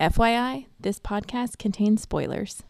FYI, this podcast contains spoilers.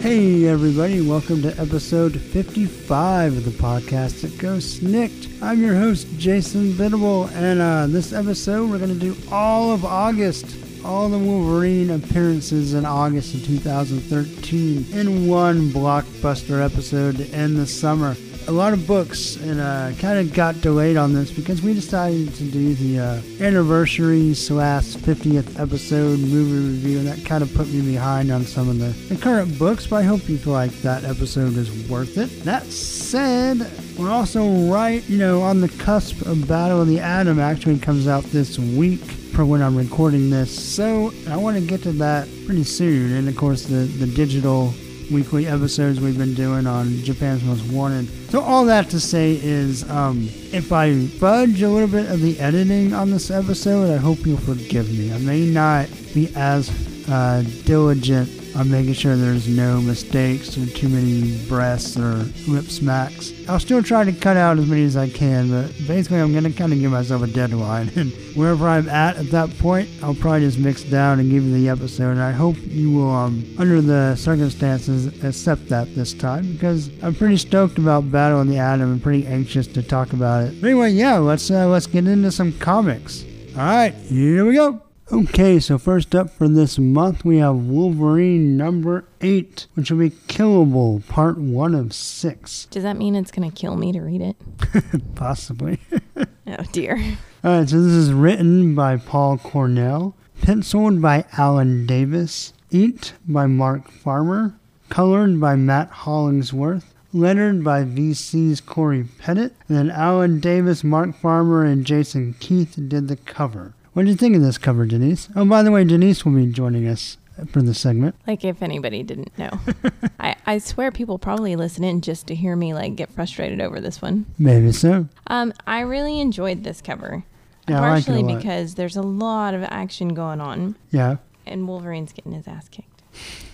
Hey everybody, welcome to episode 55 of the podcast that goes Snikt. I'm your host, Jason Biddable, and uh, this episode we're going to do all of August, all the Wolverine appearances in August of 2013 in one blockbuster episode to end the summer. A lot of books, and uh, kind of got delayed on this because we decided to do the uh, anniversary slash 50th episode movie review, and that kind of put me behind on some of the, the current books, but I hope you feel like that episode is worth it. That said, we're also right, you know, on the cusp of Battle of the Atom actually comes out this week for when I'm recording this. So I want to get to that pretty soon. And of course, the, the digital weekly episodes we've been doing on Japan's Most Wanted. So all that to say is, um, if I fudge a little bit of the editing on this episode, I hope you'll forgive me. I may not be as uh, diligent on making sure there's no mistakes or too many breaths or lip smacks. I'll still try to cut out as many as I can, but basically I'm going to kind of give myself a deadline. And wherever I'm at at that point, I'll probably just mix down and give you the episode. And I hope you will, um, under the circumstances, accept that this time because I'm pretty stoked about Battle of the Atom and pretty anxious to talk about it. But anyway, yeah, let's uh, let's get into some comics. All right, here we go. Okay, so first up for this month, we have Wolverine number 8, which will be Killable, part 1 of 6. Does that mean it's going to kill me to read it? Possibly. Oh, dear. Alright, so this is written by Paul Cornell, penciled by Alan Davis, inked by Mark Farmer, colored by Matt Hollingsworth, lettered by VC's Cory Petit, and then Alan Davis, Mark Farmer, and Jason Keith did the cover. What did you think of this cover, Denise? Oh, by the way, Denise will be joining us for the segment. Like, if anybody didn't know. I, I swear people probably listen in just to hear me, like, get frustrated over this one. Maybe so. Um, I really enjoyed this cover. Yeah, I like it a Partially lot. because there's a lot of action going on, Yeah. and Wolverine's getting his ass kicked.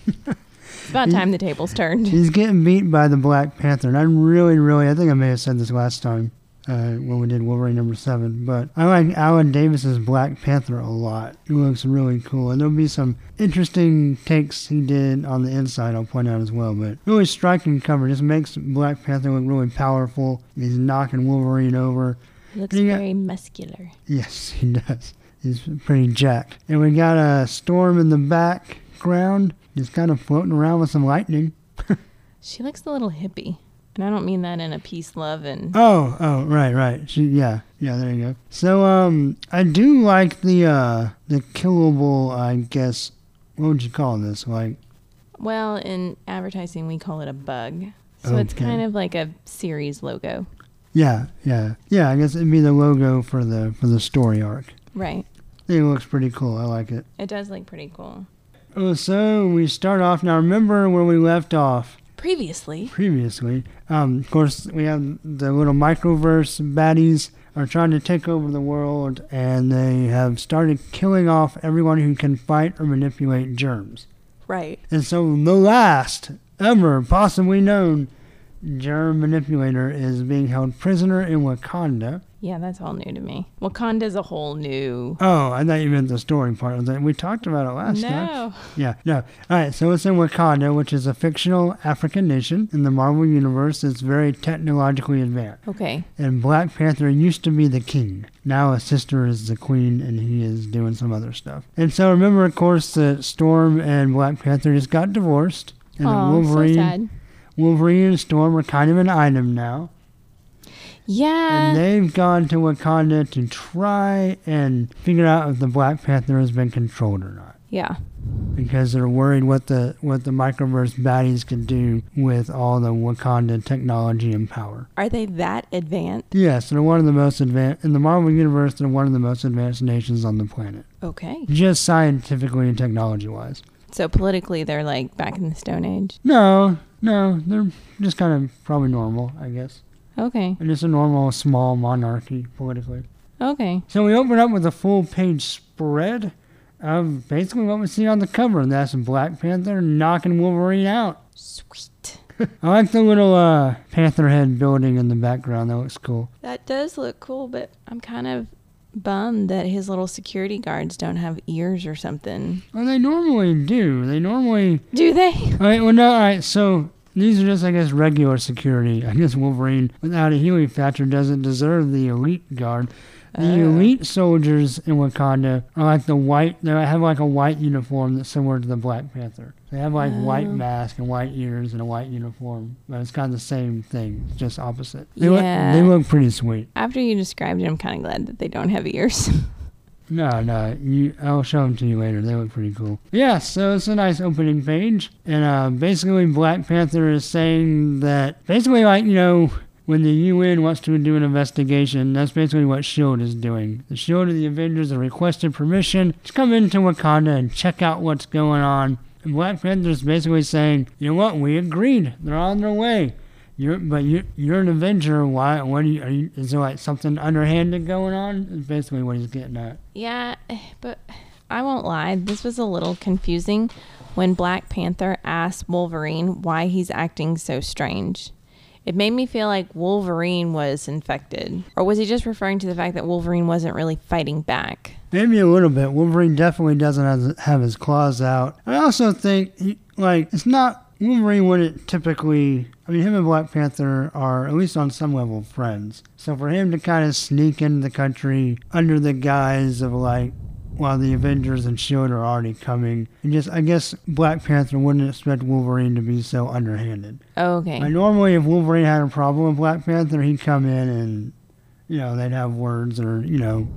it's about time the tables turned. He's getting beat by the Black Panther, and I'm really, really, I think I may have said this last time uh, when we did Wolverine number seven, but I like Alan Davis's Black Panther a lot. It looks really cool, and there'll be some interesting takes he did on the inside. I'll point out as well, but really striking cover. Just makes Black Panther look really powerful. He's knocking Wolverine over. Looks You got- very muscular. Yes, he does. He's pretty jacked. And we got a storm in the background, just kind of floating around with some lightning. She looks a little hippie. And I don't mean that in a peace, love, and Oh, oh, right, right. She, yeah, yeah. There you go. So, um, I do like the uh the killable. I guess what would you call this? Like, well, in advertising we call it a bug. So it's kind of like a series logo. yeah, yeah, yeah. I guess it'd be the logo for the for the story arc. Right. It looks pretty cool. I like it. It does look pretty cool. Oh, so we start off now. Remember where we left off Previously, previously? Um, of course, we have the little microverse baddies are trying to take over the world, and they have started killing off everyone who can fight or manipulate germs. right. And so the last ever possibly known germ manipulator is being held prisoner in Wakanda. Yeah, that's all new to me. Wakanda's a whole new. Oh, I thought you meant the story part. We talked about it last time. No. Yeah, no. All right, so it's in Wakanda, which is a fictional African nation. In the Marvel Universe, it's very technologically advanced. Okay. And Black Panther used to be the king. Now his sister is the queen, and he is doing some other stuff. And so remember, of course, that Storm and Black Panther just got divorced. And Oh, so Wolverine, sad. Wolverine and Storm are kind of an item now. Yeah. And they've gone to Wakanda to try and figure out if the Black Panther has been controlled or not. yeah. Because they're worried what the what the microverse baddies can do with all the Wakanda technology and power. Are they that advanced? Yes, they're one of the most advanced in the Marvel universe. They're one of the most advanced nations on the planet, Okay. just scientifically and technology wise. So politically, they're like back in the Stone Age. No, no, they're just kind of probably normal, I guess. Okay. And just a normal small monarchy politically. Okay. So we open up with a full page spread, of basically what we see on the cover. And that's Black Panther knocking Wolverine out. Sweet. I like the little uh, panther head building in the background. That looks cool. That does look cool, but I'm kind of bummed that his little security guards don't have ears or something. Well, they normally do. They normally. Do they? All right. Well, no. All right. So these are just, I guess, regular security. I guess Wolverine, without a healing factor, doesn't deserve the elite guard. The Oh. elite soldiers in Wakanda are like the white. They have like a white uniform that's similar to the Black Panther. They have like white Oh. mask and white ears and a white uniform, but it's kind of the same thing, just opposite. They Yeah. look, they look pretty sweet. After you described it, I'm kind of glad that they don't have ears. No, no, you. I'll show them to you later. They look pretty cool. Yeah, so it's a nice opening page, and uh, basically Black Panther is saying that basically, like you know, when the UN wants to do an investigation, that's basically what Shield is doing. The Shield and the Avengers have requested permission to come into Wakanda and check out what's going on. And Black Panther is basically saying, you know what, we agreed. They're on their way. You're, but you, you're an Avenger. Why? What are you, are you? Is there like something underhanded going on? Is basically what he's getting at. yeah, but I won't lie. This was a little confusing when Black Panther asked Wolverine why he's acting so strange. It made me feel like Wolverine was infected. Or was he just referring to the fact that Wolverine wasn't really fighting back? Maybe a little bit. Wolverine definitely doesn't have, have his claws out. I also think, he, like, it's not. Wolverine wouldn't typically. I mean, him and Black Panther are, at least on some level, friends. So for him to kind of sneak into the country under the guise of, like, while the Avengers and S.H.I.E.L.D. are already coming, and just, I guess Black Panther wouldn't expect Wolverine to be so underhanded. Oh, okay. Like, normally, if Wolverine had a problem with Black Panther, he'd come in and, you know, they'd have words or, you know,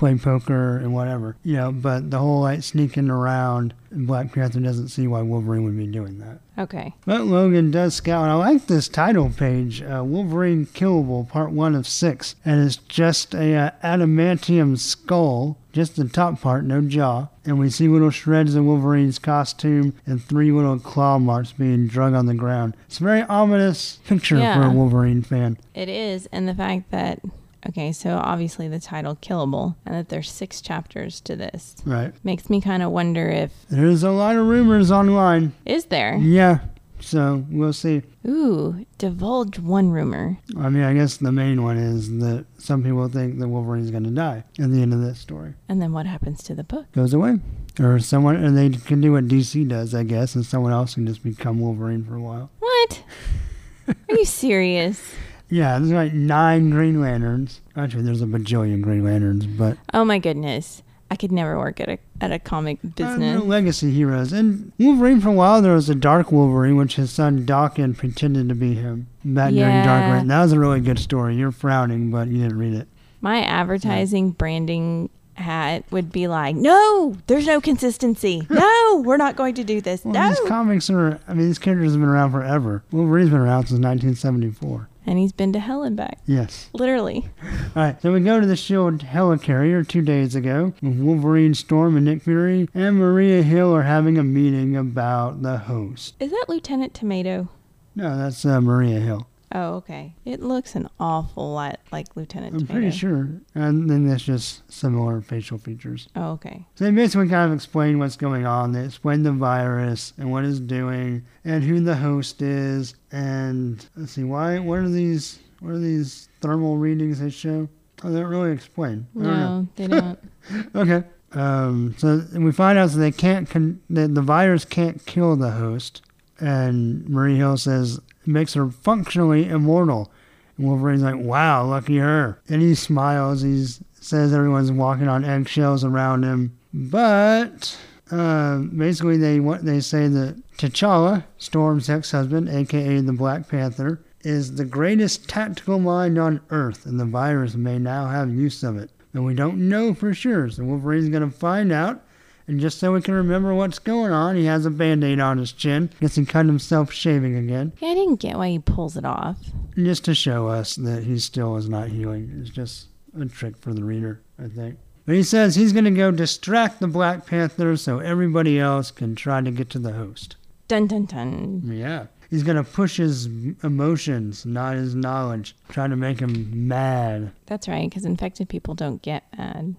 play poker and whatever. You know, but the whole like sneaking around, Black Panther doesn't see why Wolverine would be doing that. Okay. But Logan does scout. And I like this title page, uh, Wolverine Killable, Part 1 of 6. And it's just a uh, adamantium skull, just the top part, no jaw. And we see little shreds of Wolverine's costume and three little claw marks being drug on the ground. It's a very ominous picture for a Wolverine fan. It is, and the fact that okay, so obviously the title "Killable" and that there's six chapters to this Right. makes me kind of wonder if There's a lot of rumors online. is there. Yeah. So we'll see. Ooh, divulge one rumor. I mean, I guess the main one is that some people think that Wolverine's going to die at the end of this story. And then what happens to the book? Goes away. Or someone, and they can do what DC does, I guess, and someone else can just become Wolverine for a while. What? Are you serious? Yeah, there's like nine Green Lanterns. Actually, there's a bajillion Green Lanterns, but Oh my goodness. I could never work at a at a comic uh, business. they're legacy heroes. And Wolverine, for a while, there was a Dark Wolverine, which his son Daken pretended to be him back during Dark Reign. That was a really good story. You're frowning, but you didn't read it. My advertising branding hat would be like, "No, there's no consistency. No, we're not going to do this. Well, no." these comics are, I mean, these characters have been around forever. Wolverine's been around since 1974. And he's been to hell and back, Yes. literally. All right, so we go to the S.H.I.E.L.D. helicarrier two days ago Wolverine, Storm, and Nick Fury, and Maria Hill are having a meeting about the host. Is that Lieutenant Tomato? No, that's uh, Maria Hill. Oh, okay. It looks an awful lot like Lieutenant I'm Tomato. pretty sure. And then that's just similar facial features. Oh, okay. So they basically kind of explain what's going on. They explain the virus and what it's doing and who the host is. And let's see, why? What are these? What are these thermal readings they show? Oh, they don't really explain. I don't. No, they don't. Okay. Um, so we find out that they can't con- that the virus can't kill the host, and Marie Hill says makes her functionally immortal. And Wolverine's like, "Wow, lucky her." And he smiles. He says everyone's walking on eggshells around him, but uh, basically they want they say that T'Challa, Storm's ex-husband, aka the Black Panther, is the greatest tactical mind on Earth, and the virus may now have use of it. And we don't know for sure, so Wolverine's gonna find out. And just so we can remember what's going on, he has a band-aid on his chin. Guess he cut himself shaving again. Yeah, I didn't get why he pulls it off. Just to show us that he still is not healing. It's just a trick for the reader, I think. But he says he's going to go distract the Black Panther so everybody else can try to get to the host. Dun dun dun. Yeah. He's going to push his emotions, not his knowledge, try to make him mad. That's right, because infected people don't get mad,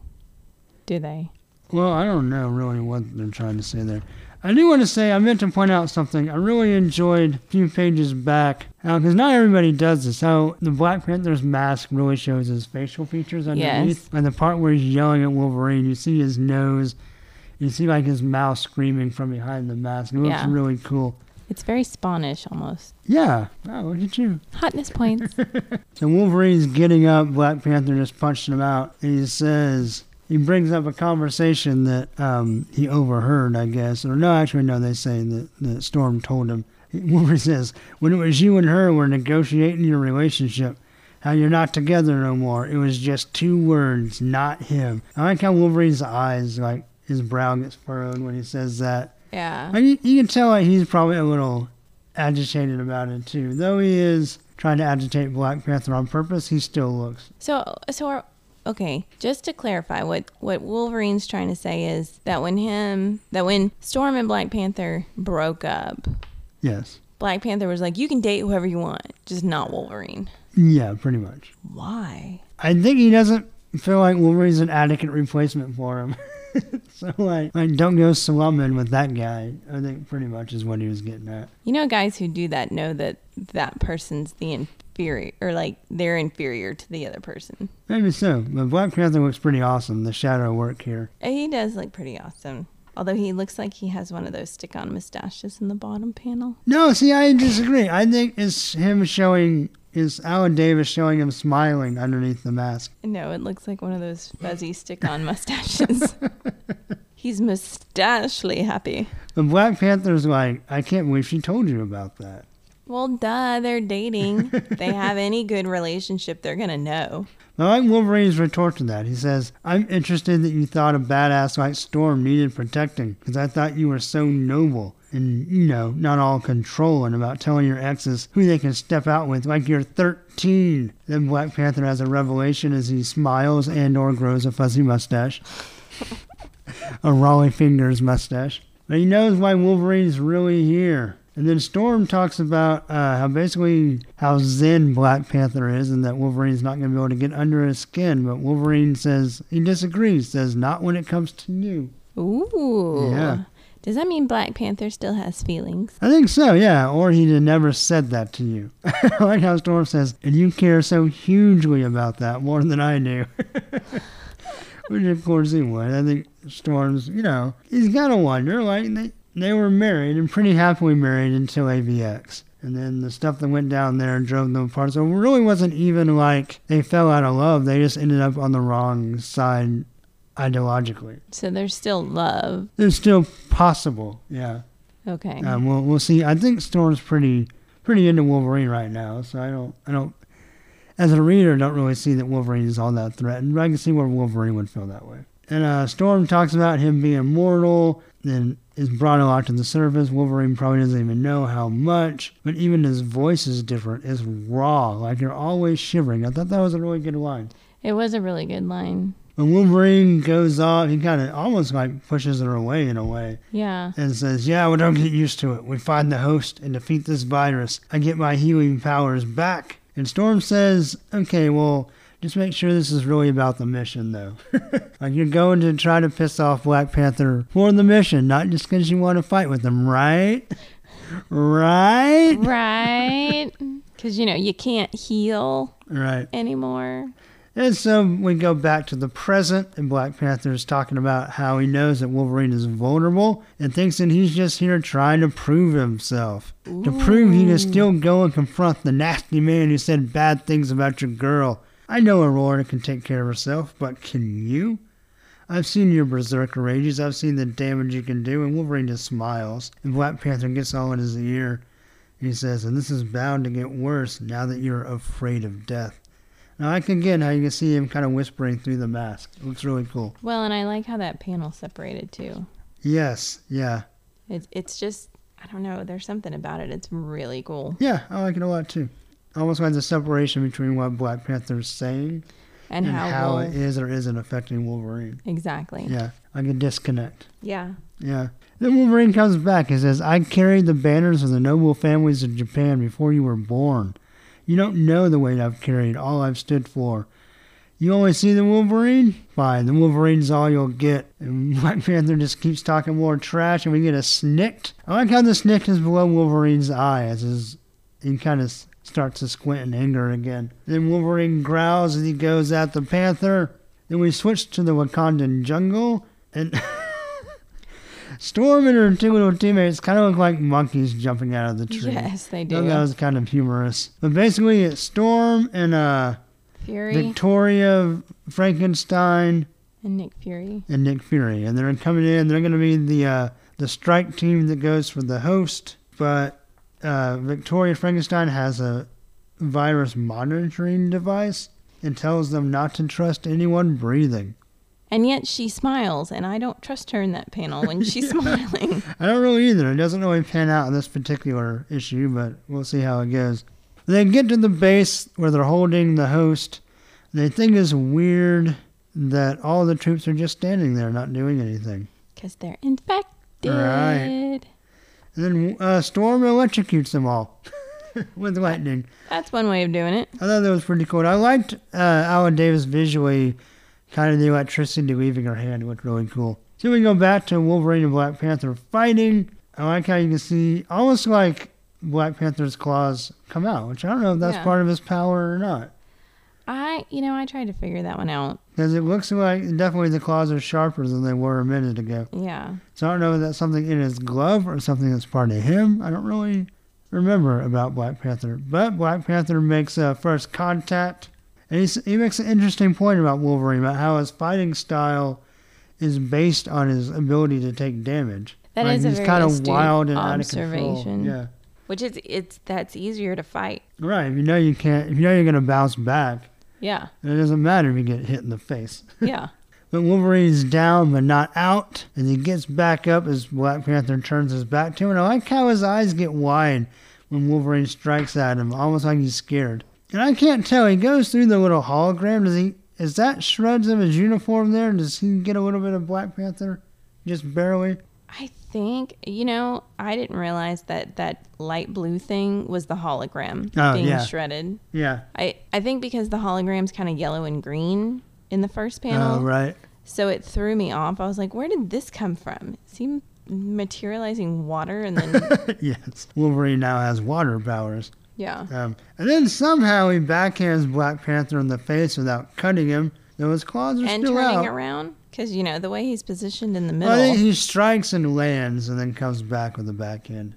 do they? Well, I don't know really what they're trying to say there. I do want to say, I meant to point out something. I really enjoyed a few pages back, um, because not everybody does this, how the Black Panther's mask really shows his facial features underneath. Yes. And the part where he's yelling at Wolverine, you see his nose, you see like his mouth screaming from behind the mask. It looks Yeah. really cool. It's very Spanish almost. Yeah. Oh, look at you. Hotness points. So Wolverine's getting up, Black Panther just punched him out, and he says, he brings up a conversation that um, he overheard, I guess. Or no, actually, no, they say that, that Storm told him. Wolverine says, when it was you and her were negotiating your relationship, how you're not together no more, it was just two words, not him. I like how Wolverine's eyes, like, his brow gets furrowed when he says that. yeah. And you, you can tell like, he's probably a little agitated about it too. Though he is trying to agitate Black Panther on purpose, he still looks. So, so our, okay, just to clarify, what what Wolverine's trying to say is that when him that when Storm and Black Panther broke up, Yes. Black Panther was like, "You can date whoever you want, just not Wolverine." Yeah, pretty much. Why? I think he doesn't feel like Wolverine's an adequate replacement for him. so like, like don't go slumming with that guy. I think pretty much is what he was getting at. You know, guys who do that know that that person's the inferior, or like they're inferior to the other person. Maybe so, but Black Panther looks pretty awesome. The shadow work here. He does look pretty awesome. Although he looks like he has one of those stick-on mustaches in the bottom panel. No, see, I disagree. I think it's him showing, is Alan Davis showing him smiling underneath the mask. No, it looks like one of those fuzzy stick-on mustaches. He's mustachely happy. The Black Panther's like, I can't believe she told you about that. Well, duh, they're dating. If they have any good relationship, they're gonna know. I like Wolverine's retort to that. He says, I'm interested that you thought a badass like Storm needed protecting because I thought you were so noble and, you know, not all controlling about telling your exes who they can step out with like you're 13. Then Black Panther has a revelation as he smiles and or grows a fuzzy mustache. a Rollie Fingers mustache. But he knows why Wolverine's really here. And then Storm talks about uh, how basically how zen Black Panther is and that Wolverine's not going to be able to get under his skin. But Wolverine says he disagrees, says not when it comes to you. Ooh. Yeah. Does that mean Black Panther still has feelings? I think so, yeah. Or have never said that to you. Like how Storm says, and you care so hugely about that more than I do. Which of course he would. I think Storm's, you know, he's got to wonder, like, they, they were married and pretty happily married until AVX. And then the stuff that went down there drove them apart. So it really wasn't even like they fell out of love. They just ended up on the wrong side ideologically. So there's still love. It's still possible, yeah. Okay. Um, we'll we'll see. I think Storm's pretty pretty into Wolverine right now, so I don't I don't as a reader don't really see that Wolverine is all that threatened. But I can see where Wolverine would feel that way. And uh, Storm talks about him being immortal, then is brought a lot to the surface. Wolverine probably doesn't even know how much, but even his voice is different. It's raw, like you're always shivering. I thought that was a really good line. It was a really good line. When Wolverine goes off, he kind of almost like pushes her away in a way. Yeah. and says, Yeah, well, don't get used to it. We find the host and defeat this virus. I get my healing powers back. And Storm says, Okay, well, just make sure this is really about the mission, though. like, you're going to try to piss off Black Panther for the mission, not just because you want to fight with him, right? right? Right. Because, you know, you can't heal Right. anymore. And so we go back to the present, and Black Panther is talking about how he knows that Wolverine is vulnerable and thinks that he's just here trying to prove himself. To prove he can still go and confront the nasty man who said bad things about your girl. I know Ororo can take care of herself, but can you? I've seen your berserker rages, I've seen the damage you can do, and Wolverine just smiles. And Black Panther gets all in his ear. And he says, and this is bound to get worse now that you're afraid of death. Now, I can get how you can see him kind of whispering through the mask. It looks really cool. Well, and I like how that panel separated too. Yes, yeah. It's it's just I don't know. There's something about it. It's really cool. Yeah, I like it a lot too. Almost like the separation between what Black Panther's saying And, and, how, how it is or isn't affecting Wolverine. exactly. Yeah, like a disconnect. Yeah. Yeah. Then Wolverine comes back and says, I carried the banners of the noble families of Japan before you were born. You don't know the weight I've carried, all I've stood for. You only see the Wolverine? Fine, the Wolverine's all you'll get. And Black Panther just keeps talking more trash, and we get a snikt. I like how the snikt is below Wolverine's eye as his, he kind of starts to squint in anger again. Then Wolverine growls as he goes at the Panther. Then we switch to the Wakandan jungle, and Storm and her two little teammates kind of look like monkeys jumping out of the tree. Yes, they do. thought that was kind of humorous. But basically, it's Storm and uh, Fury Victoria Frankenstein and Nick Fury. and Nick Fury, and they're coming in. They're going to be the uh, the strike team that goes for the host. But uh, Victoria Frankenstein has a virus monitoring device and tells them not to trust anyone breathing. And yet she smiles, and I don't trust her in that panel when she's smiling. I don't really either. It doesn't really pan out in this particular issue, but we'll see how it goes. They get to the base where they're holding the host. They think it's weird that all the troops are just standing there, not doing anything. Because they're infected. Right. And then uh, Storm electrocutes them all with lightning. That's one way of doing it. I thought that was pretty cool. I liked uh, Alan Davis visually, kind of the electricity leaving her hand. Looked really cool. So we go back to Wolverine and Black Panther fighting. I like how you can see almost like Black Panther's claws come out, which I don't know if that's Yeah. part of his power or not. I, you know, I tried to figure that one out. Because it looks like definitely the claws are sharper than they were a minute ago. Yeah. So I don't know if that's something in his glove or something that's part of him. I don't really remember about Black Panther. But Black Panther makes uh, first contact. And he makes an interesting point about Wolverine, about how his fighting style is based on his ability to take damage. That Like, is a he's very kind of wild and out of observation. Yeah. Which is, it's, that's easier to fight. Right. If you know you can't, if you know you're going to bounce back, Yeah. it doesn't matter if you get hit in the face. Yeah. But Wolverine's down but not out, and he gets back up as Black Panther turns his back to him. And I like how his eyes get wide when Wolverine strikes at him, almost like he's scared. And I can't tell. He goes through the little hologram. Does he? Is that shreds of his uniform there? Does he get a little bit of Black Panther? Just barely. I think, you know, I didn't realize that that light blue thing was the hologram Oh, being yeah. shredded. Yeah. I, I think because the hologram's kind of yellow and green in the first panel. Oh, right. So it threw me off. I was like, where did this come from? Is he materializing water and then, yes. Wolverine now has water powers. Yeah. Um, and then somehow he backhands Black Panther in the face without cutting him. Though his claws are And still turning around? Because, you know, the way he's positioned in the Well, middle. he strikes and lands and then comes back with the backhand.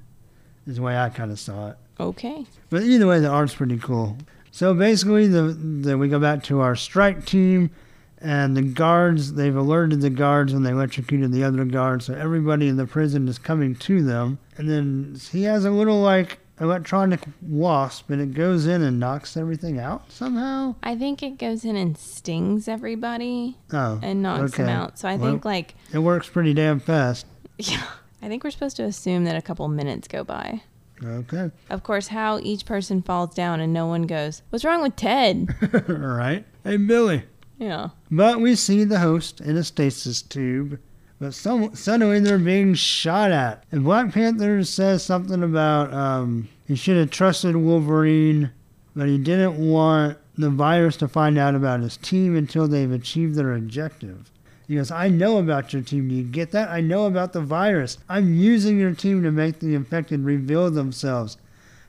Is the way I kind of saw it. Okay. But either way, the art's pretty cool. So basically, the, the we go back to our strike team, and the guards. They've alerted the guards when they electrocuted the other guards. So everybody in the prison is coming to them. And then he has a little like electronic wasp, and it goes in and knocks everything out somehow. I think it goes in and stings everybody Oh, and knocks them out. So I Well- think, like, It works pretty damn fast. yeah, I think we're supposed to assume that a couple minutes go by. Okay, Of course, how each person falls down and no one goes, What's wrong with Ted? right. Hey Billy. yeah. But we see the host in a stasis tube. But some, suddenly they're being shot at. And Black Panther says something about um, he should have trusted Wolverine, but he didn't want the virus to find out about his team until they've achieved their objective. He goes, I know about your team. Do you get that? I know about the virus. I'm using your team to make the infected reveal themselves.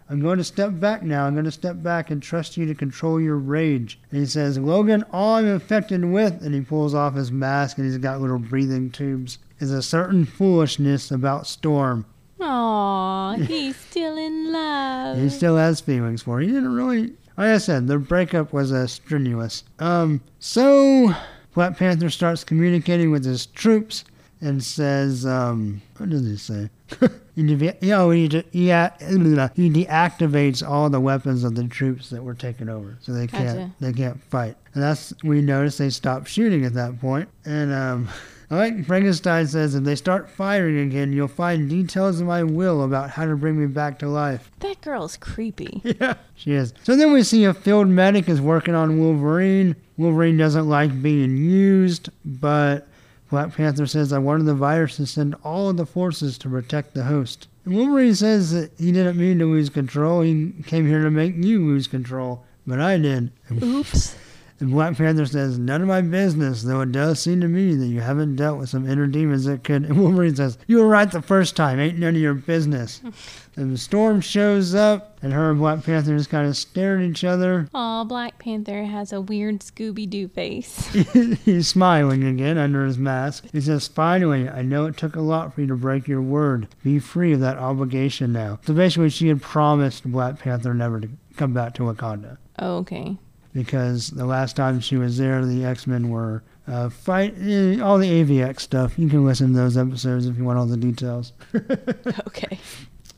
I'm going to step back now. I'm going to step back and trust you to control your rage. And he says, Logan, all I'm infected with, and he pulls off his mask and he's got little breathing tubes, is a certain foolishness about Storm. Aw, he's still in love. He still has feelings for her. He didn't really. Like I said, the breakup was uh, strenuous. Um, so Black Panther starts communicating with his troops and says, um, what does he say? he, you he, de- he, deactivates all the weapons of the troops that were taken over, so they can't they can't fight. And that's we notice they stop shooting at that point. And um, like Frankenstein says, if they start firing again, you'll find details of my will about how to bring me back to life. that girl's creepy. Yeah, she is. So then we see a field medic is working on Wolverine. Wolverine doesn't like being used, but Black Panther says, I wanted the virus to send all of the forces to protect the host. And Wolverine says that he didn't mean to lose control. He came here to make you lose control, but I did. Oops. And Black Panther says, None of my business, though it does seem to me that you haven't dealt with some inner demons that could. And Wolverine says, You were right the first time, ain't none of your business. and the storm shows up, and her and Black Panther just kind of stare at each other. Aw, Black Panther has a weird Scooby Doo face. He's smiling again under his mask. He says, Finally, I know it took a lot for you to break your word. Be free of that obligation now. So basically, she had promised Black Panther never to come back to Wakanda oh, okay. Because the last time she was there, the X Men were uh, fight eh, all the AVX stuff. You can listen to those episodes if you want all the details. Okay.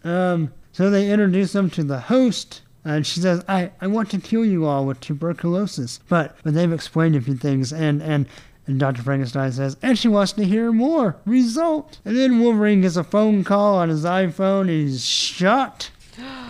Um, so they introduce them to the host, and she says, "I, I want to kill you all with tuberculosis," but but they've explained a few things, and and. And Dr. Frankenstein says, and she wants to hear more. Result. And then Wolverine gets a phone call on his iPhone. He's shot.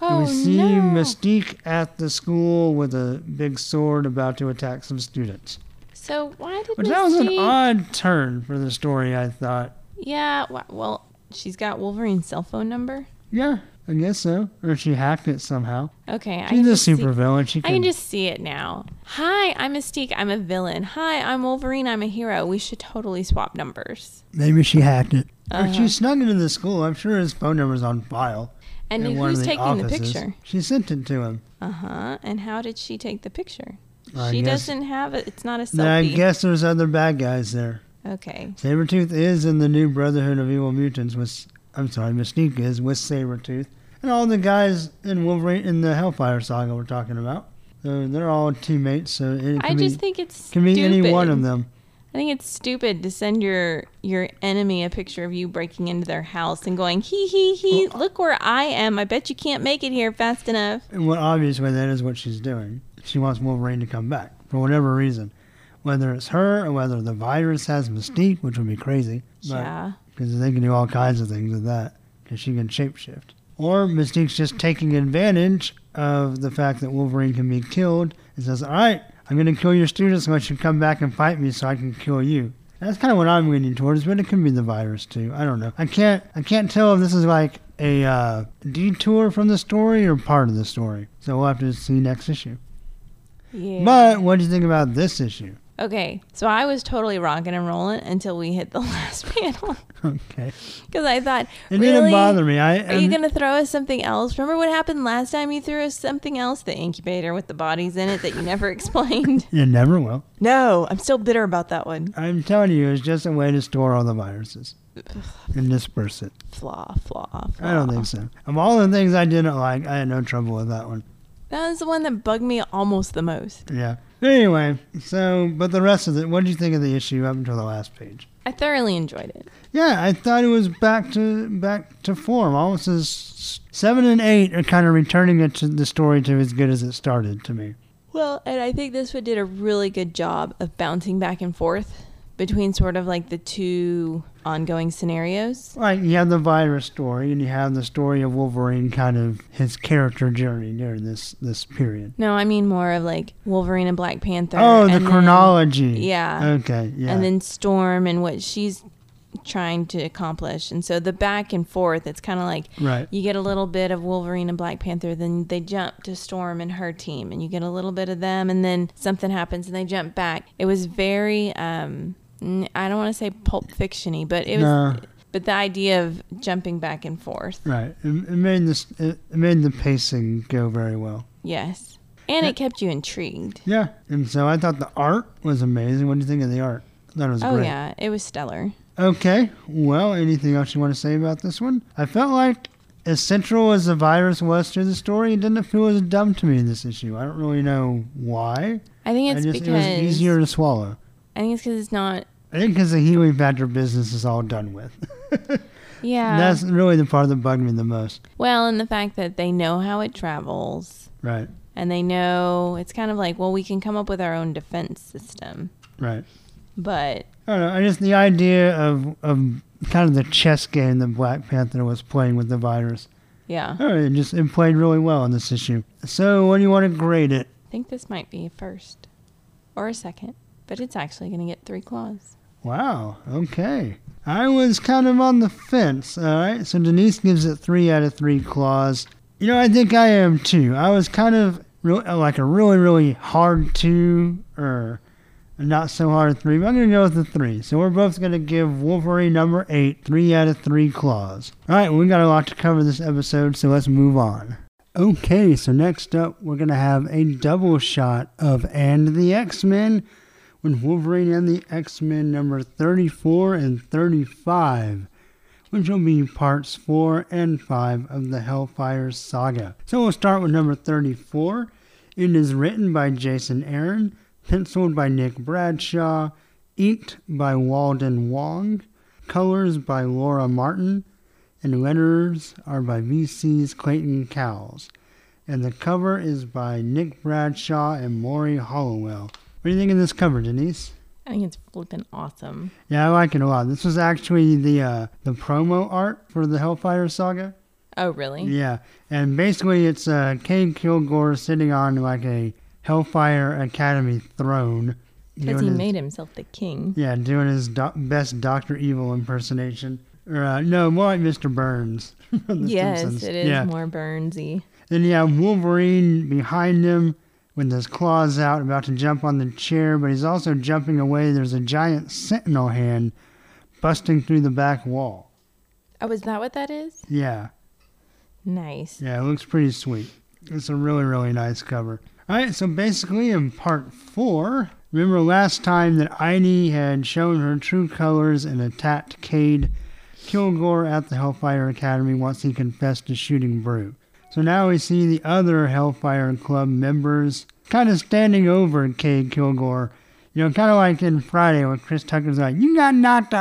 Oh, we see no. Mystique at the school with a big sword about to attack some students. So why did But that was an odd turn for the story, I thought. Yeah, well, she's got Wolverine's cell phone number. Yeah, I guess so. Or she hacked it somehow. Okay, I She's can a just see- supervillain. She I can can just see it now. Hi, I'm Mystique. I'm a villain. Hi, I'm Wolverine. I'm a hero. We should totally swap numbers. maybe she hacked it. Or Uh-huh. she snuck into the school. I'm sure his phone number's on file. And who's the taking the picture? She sent it to him. Uh huh. And how did she take the picture? I she guess- doesn't have it. It's not a Then I guess there's other bad guys there. Okay. Sabretooth is in the new Brotherhood of Evil Mutants with I'm sorry, Mystique is with Sabretooth. And all the guys in Wolverine in the Hellfire saga we're talking about. So they're all teammates, so it I can, just be, think it's can be stupid. any one of them. I think it's stupid to send your your enemy a picture of you breaking into their house and going hee hee hee. Look where I am. I bet you can't make it here fast enough. And what obviously that is what she's doing. She wants Wolverine to come back for whatever reason. Whether it's her or whether the virus has Mystique, which would be crazy. yeah. Because they can do all kinds of things with that. Because she can shapeshift. Or Mystique's just taking advantage of the fact that Wolverine can be killed and says, All right, I'm going to kill your students unless you come back and fight me so I can kill you. That's kind of what I'm leaning towards, but it could be the virus too. I don't know. I can't. I can't tell if this is like a uh, detour from the story or part of the story. So we'll have to see next issue. Yeah. But what do you think about this issue? Okay, so I was totally rocking and rolling until we hit the last panel Okay, because I thought, it really, didn't bother me. I are you I'm- gonna throw us something else? Remember what happened last time? You threw us something else, the incubator with the bodies in it that you never explained. it never will. no, I'm still bitter about that one. I'm telling you, it's just a way to store all the viruses and disperse it. Flaw, flaw, flaw. I don't think so. Of all the things I didn't like, I had no trouble with that one. That was the one that bugged me almost the most. Yeah. Anyway, so but the rest of it, what did you think of the issue up until the last page? I thoroughly enjoyed it. Yeah, I thought it was back to back to form. Almost as seven and eight are kind of returning it to the story to as good as it started to me. Well, and I think this one did a really good job of bouncing back and forth between sort of like the two ongoing scenarios. Right. you have the virus story, and you have the story of Wolverine, kind of his character journey during this this period. No, I mean more of like Wolverine and Black Panther. Oh, the and then- chronology. yeah. Okay. Yeah. And then Storm and what she's trying to accomplish. And so the back and forth, it's kind of like right. you get a little bit of Wolverine and Black Panther, then they jump to Storm and her team, and you get a little bit of them, and then something happens and they jump back. It was very, um, I don't want to say pulp fictiony, but it was. No. But the idea of jumping back and forth, Right. It, it made this. It, it made the pacing go very well. yes, and it kept you intrigued. Yeah. And so I thought the art was amazing. What do you think of the art? That was Oh great. yeah, it was stellar. Okay. Well, anything else you want to say about this one? I felt like as central as the virus was to the story, it didn't feel as dumb to me in this issue. I don't really know why. I think it's I just, because it was easier to swallow. I think it's because it's not. I think because the healing factor business is all done with. Yeah. That's really the part that bugged me the most. well, and the fact that they know how it travels, Right. and they know it's kind of like, well, we can come up with our own defense system, Right. but I don't know. I just the idea of of kind of the chess game that Black Panther was playing with the virus. yeah, Oh, it just it played really well in this issue. So, what do you want to grade it? I think this might be a first or a second, but it's actually going to get three claws. Wow. Okay. I was kind of on the fence. All right. So Denise gives it three out of three claws. You know, I think I am too. I was kind of like a really, really hard two or not so hard three. But I'm going to go with the three. So we're both going to give Wolverine number eight three out of three claws. All right, we got a lot to cover this episode, so let's move on. Okay, so next up, we're going to have a double shot of And the X Men with Wolverine and the X Men number 34 and 35 which will be parts 4 and 5 of the Hellfire saga. So we'll start with number 34. It is written by Jason Aaron, penciled by Nick Bradshaw, inked by Walden Wong, colors by Laura Martin, and letters are by VC's Clayton Cowles. And the cover is by Nick Bradshaw and Morry Hollowell. What do you think of this cover, Denise? I think it's flipping awesome. Yeah, I like it a lot. This was actually the uh, the promo art for the Hellfire Saga. Oh, really? Yeah, and basically it's uh, Cade Kilgore sitting on like a Hellfire Academy throne. Because he his, made himself the king. Yeah, doing his do- best Doctor Evil impersonation. Or uh, no, more like Mr. Burns. yes, Simpsons. it is yeah. more Burnsy. Then you have Wolverine behind him with his claws out, about to jump on the chair, but he's also jumping away. There's a giant sentinel hand busting through the back wall. Oh, is that what that is? Yeah. Nice. Yeah, it looks pretty sweet. It's a really, really nice cover. All right, so basically in part four, remember last time that Idie had shown her true colors and attacked Cade Kilgore at the Hellfire Academy once he confessed to shooting Brute. So now we see the other Hellfire Club members kind of standing over Cade Kilgore. You know, kind of like in Friday when Chris Tucker's like, "You got knocked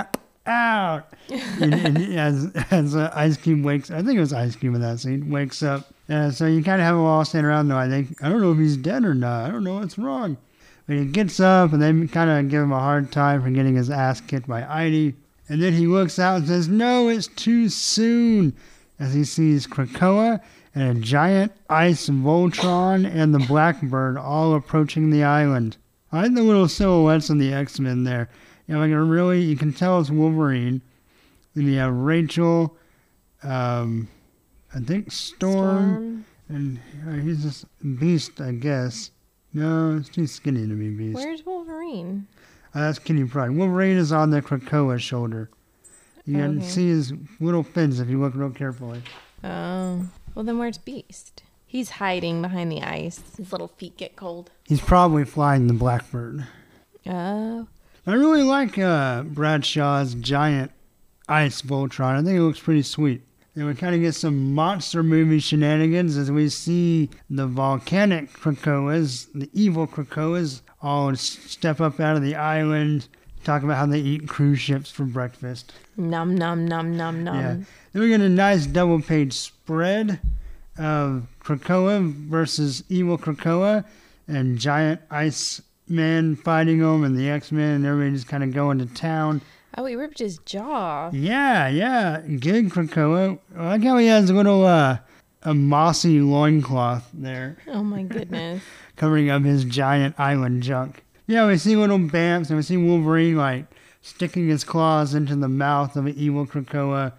out," and, and as as uh, Ice Cube wakes, I think it was Ice Cube in that scene, wakes up. Uh, so you kind of have them all standing around. Though I think I don't know if he's dead or not. I don't know what's wrong. But he gets up and they kind of give him a hard time for getting his ass kicked by Idie. And then he looks out and says, "No, it's too soon." As he sees Krakoa and a giant ice Voltron and the Blackbird all approaching the island. I like the little silhouettes of the X Men there. You know, like a really, you can tell it's Wolverine. Then you have Rachel, um, I think Storm, Storm. and uh, he's just Beast, I guess. No, it's too skinny to be Beast. Where's Wolverine? Uh, that's Kitty Pryde. Wolverine is on the Krakoa shoulder. You okay. can see his little fins if you look real carefully. Oh. Well, then where's Beast? He's hiding behind the ice. His little feet get cold. He's probably flying the Blackbird. Oh. I really like uh, Bradshaw's giant ice Voltron. I think it looks pretty sweet. And we kind of get some monster movie shenanigans as we see the volcanic Krakoas, the evil Krakoas, all step up out of the island, talk about how they eat cruise ships for breakfast. Num, num, num, num, num. Yeah. Then we get a nice double page spread of Krakoa versus Evil Krakoa and Giant Ice Man fighting them and the X Men and everybody just kind of going to town. Oh, he ripped his jaw. Yeah, yeah. Good Krakoa. I like how he has a little uh, a mossy loincloth there. Oh my goodness. Covering up his giant island junk. Yeah, we see little Bamfs and we see Wolverine like sticking his claws into the mouth of an evil Krakoa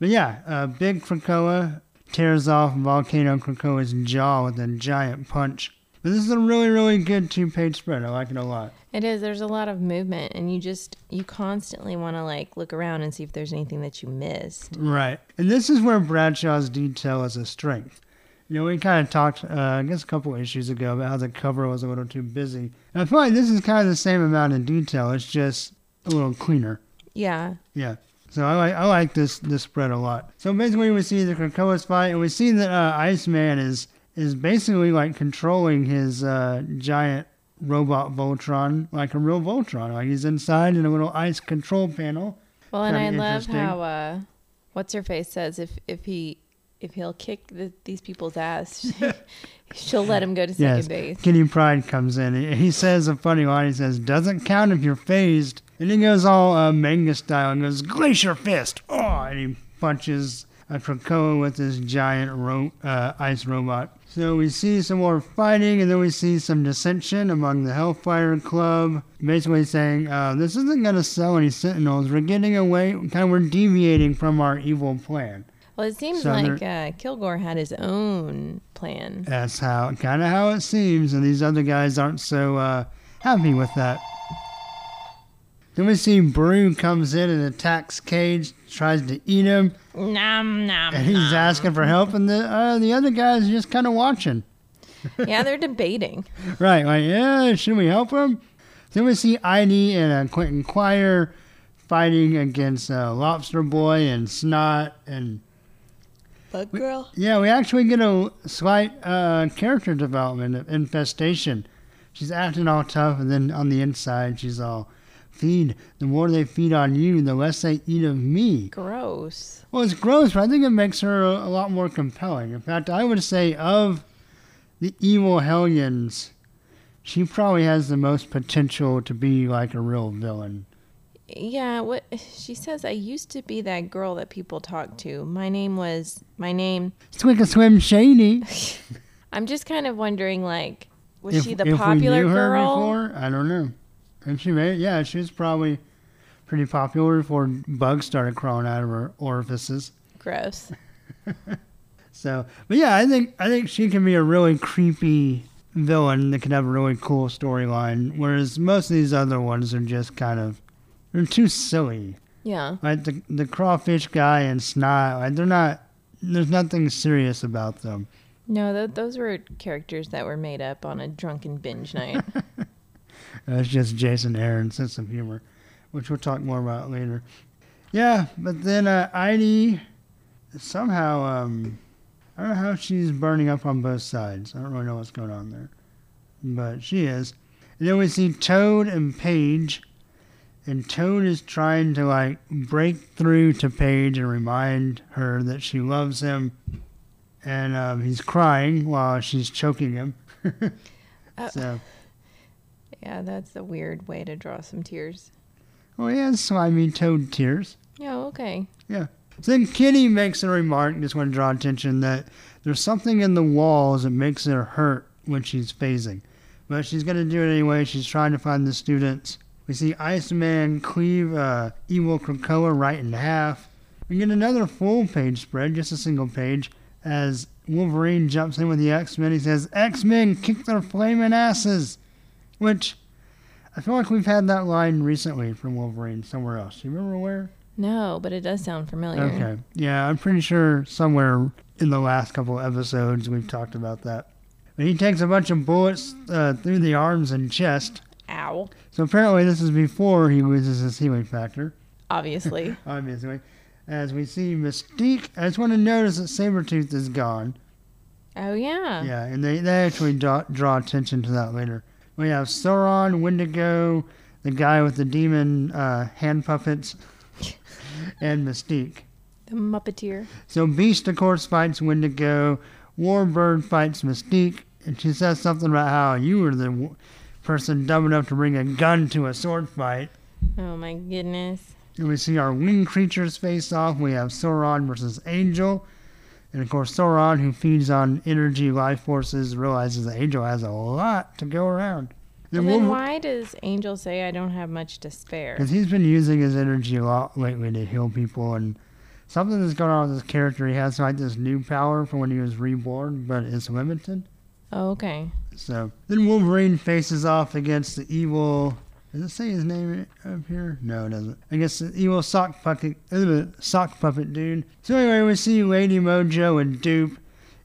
but yeah, uh, Big Krakoa tears off Volcano Krakoa's jaw with a giant punch. But this is a really, really good two page spread. I like it a lot. It is. There's a lot of movement, and you just, you constantly want to like look around and see if there's anything that you missed. Right. And this is where Bradshaw's detail is a strength. You know, we kind of talked, uh, I guess, a couple issues ago about how the cover was a little too busy. And I feel like this is kind of the same amount of detail. It's just a little cleaner. Yeah. Yeah. So I like I like this this spread a lot. So basically, we see the Krakoa's fight, and we see that uh, Iceman is is basically like controlling his uh, giant robot Voltron like a real Voltron. Like he's inside in a little ice control panel. Well, and I love how uh, what's her face says if if he if he'll kick the, these people's ass, she'll let him go to second yes. base. Kitty Pryde comes in. He, he says a funny line. He says, "Doesn't count if you're phased." And he goes all uh, manga style and goes Glacier Fist. Oh, and he punches a Krakoa with this giant ro- uh, ice robot. So we see some more fighting, and then we see some dissension among the Hellfire Club, basically saying, uh, "This isn't going to sell any Sentinels. We're getting away. Kind of, we're deviating from our evil plan." Well, it seems So like uh, Kilgore had his own plan. That's how kind of how it seems, and these other guys aren't so uh, happy with that. Then we see Broo comes in and attacks Cade, tries to eat him, Nom nom. and he's asking for help, and the uh, the other guys are just kind of watching. yeah, they're debating. Right, like yeah, should we help him? Then we see Idie and uh, Quentin Quire fighting against uh, Lobster Boy and Snot, and Bug girl. yeah, we actually get a slight uh, character development of Infestation. She's acting all tough, and then on the inside, she's all feed. The more they feed on you, the less they eat of me. Gross. Well, it's gross, but I think it makes her a, a lot more compelling. In fact, I would say of the evil Hellions, she probably has the most potential to be like a real villain. Yeah, what she says. I used to be that girl that people talk to. My name was my name. Swick a swim shady. I'm just kind of wondering, like, was if, she the if popular we knew her girl? before, I don't know. And she may, yeah, she was probably pretty popular before bugs started crawling out of her orifices. Gross. So, but yeah, I think I think she can be a really creepy villain that can have a really cool storyline. Whereas most of these other ones are just kind of they're too silly. Yeah. Like the the crawfish guy and Snot, like they're not. There's nothing serious about them. No, th- those were characters that were made up on a drunken binge night. It's just Jason Aaron's sense of humor, which we'll talk more about later. Yeah, but then uh, Idie somehow um, I don't know how she's burning up on both sides. I don't really know what's going on there, but she is. And then we see Toad and Paige, and Toad is trying to like break through to Paige and remind her that she loves him, and um, he's crying while she's choking him. Uh, so. Yeah, that's a weird way to draw some tears. Oh, yeah, slimy toad tears. Yeah, okay. Yeah. So then Kitty makes a remark, just want to draw attention that there's something in the walls that makes her hurt when she's phasing. But she's going to do it anyway. She's trying to find the students. We see Iceman cleave uh, evil Krakoa right in half. We get another full page spread, just a single page, as Wolverine jumps in with the X Men. He says, X Men kick their flaming asses! Which I feel like we've had that line recently from Wolverine somewhere else. Do you remember where? No, but it does sound familiar. Okay. Yeah, I'm pretty sure somewhere in the last couple episodes we've talked about that. But he takes a bunch of bullets uh, through the arms and chest. Ow. So apparently this is before he loses his healing factor, Obviously. obviously. As we see Mystique, I just want to notice that Sabretooth is gone. oh yeah. Yeah, and they, they actually draw, draw attention to that later. We have Sauron, Wendigo, the guy with the demon uh, hand puppets, and Mystique. The Muppeteer. So Beast, of course, fights Wendigo. Warbird fights Mystique, and she says something about how you were the w- person dumb enough to bring a gun to a sword fight. Oh my goodness. And we see our winged creatures face off. We have Sauron versus Angel. And of course, Sauron, who feeds on energy life forces, realizes that Angel has a lot to go around. Well, then why does Angel say I don't have much to spare? Because he's been using his energy a lot lately to heal people, and something that's going on with his character. He has like this new power from when he was reborn, but it's limited. Oh, okay. So then Wolverine faces off against the evil. Does it say his name up here? No, it doesn't. I guess the evil sock puppet, sock puppet dude. So anyway, we see Lady Mojo and Doop,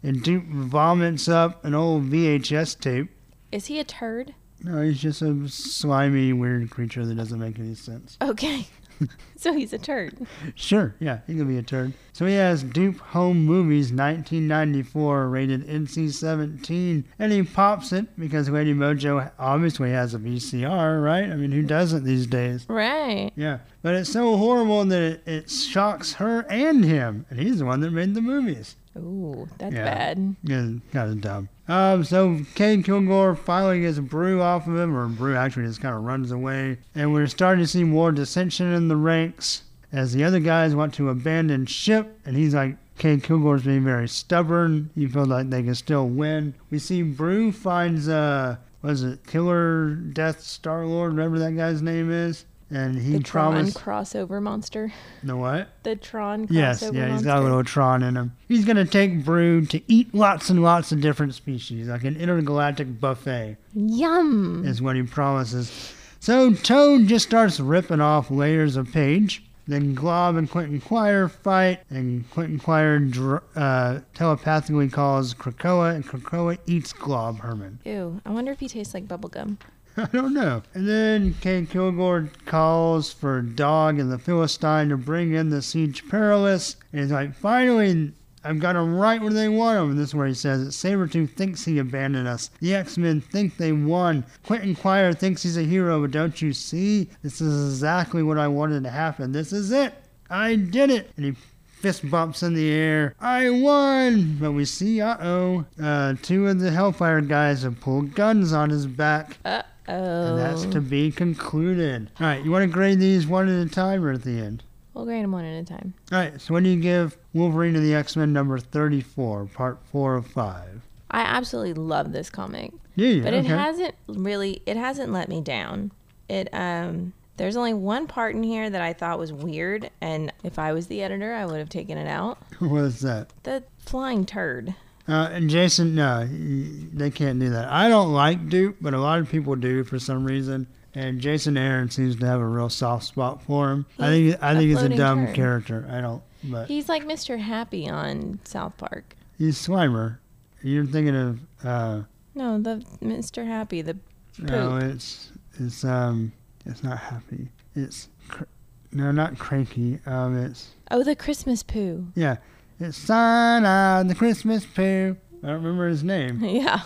and Doop vomits up an old VHS tape. Is he a turd? No, he's just a slimy, weird creature that doesn't make any sense. Okay. so he's a turd. Sure, yeah, he could be a turd. So he has Doop Home Movies 1994, rated NC 17, and he pops it because Lady Mojo obviously has a VCR, right? I mean, who doesn't these days? Right. Yeah, but it's so horrible that it, it shocks her and him, and he's the one that made the movies. Ooh, that's Yeah. bad. Yeah, kind of dumb. Um, so Cade Kilgore finally gets Broo off of him, or Broo actually just kind of runs away, and we're starting to see more dissension in the ranks as the other guys want to abandon ship, and he's like, Cade Kilgore's being very stubborn. He feels like they can still win. We see Broo finds uh, what is it, Killer Death Star Lord, whatever that guy's name is. And he The Tron promised crossover monster. the what? The Tron crossover Yes, yeah, he's monster. got a little Tron in him. He's gonna take Brood to eat lots and lots of different species, like an intergalactic buffet, Yum. is what he promises. So Toad just starts ripping off layers of Paige. Then Glob and Quentin Quire fight, and Quentin Quire dr- uh, telepathically calls Krakoa, and Krakoa eats Glob Herman. Ew. I wonder if he tastes like bubblegum. I don't know. And then Cade Kilgore calls for Dog and the Philistine to bring in the Siege Perilous. And he's like, finally, I've got them right where they want them. And this is where he says it. Sabretooth thinks he abandoned us. The X-Men think they won. Quentin Quire thinks he's a hero, but don't you see? This is exactly what I wanted to happen. This is it. I did it. And he fist bumps in the air. I won! But we see, uh-oh, uh, two of the Hellfire guys have pulled guns on his back. Uh And oh. that's to be concluded. All right, you want to grade these one at a time or at the end? We'll grade them one at a time. All right, so when do you give Wolverine and the X Men number 34, part 4 of 5? I absolutely love this comic, you? but it hasn't really. It hasn't let me down. It um. There's only one part in here that I thought was weird, and if I was the editor, I would have taken it out. what is that? The flying turd. Uh, and Jason, no, they can't do that. I don't like Doop, but a lot of people do for some reason. And Jason Aaron seems to have a real soft spot for him. I think I think he's a dumb turd. character. I don't, but He's like Mr. Happy on South Park. he's Slimer. You're thinking of uh, No, the Mr. Happy, the no, it's it's um, it's not happy. It's cr- no, not cranky. Um, it's oh, the Christmas poo. Yeah. It's Santa, and the Christmas poo. I don't remember his name. yeah.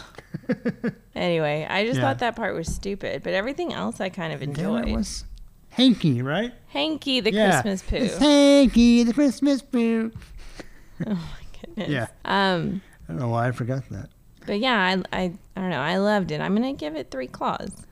Anyway, I just Yeah. thought that part was stupid, but everything else I kind of enjoyed. it was Hankey, right? Hankey the Yeah. Christmas poo. It's Hankey, the Christmas poo. Oh my goodness. Yeah. Um. I don't know why I forgot that. But yeah, I, I I don't know. I loved it. I'm gonna give it three claws.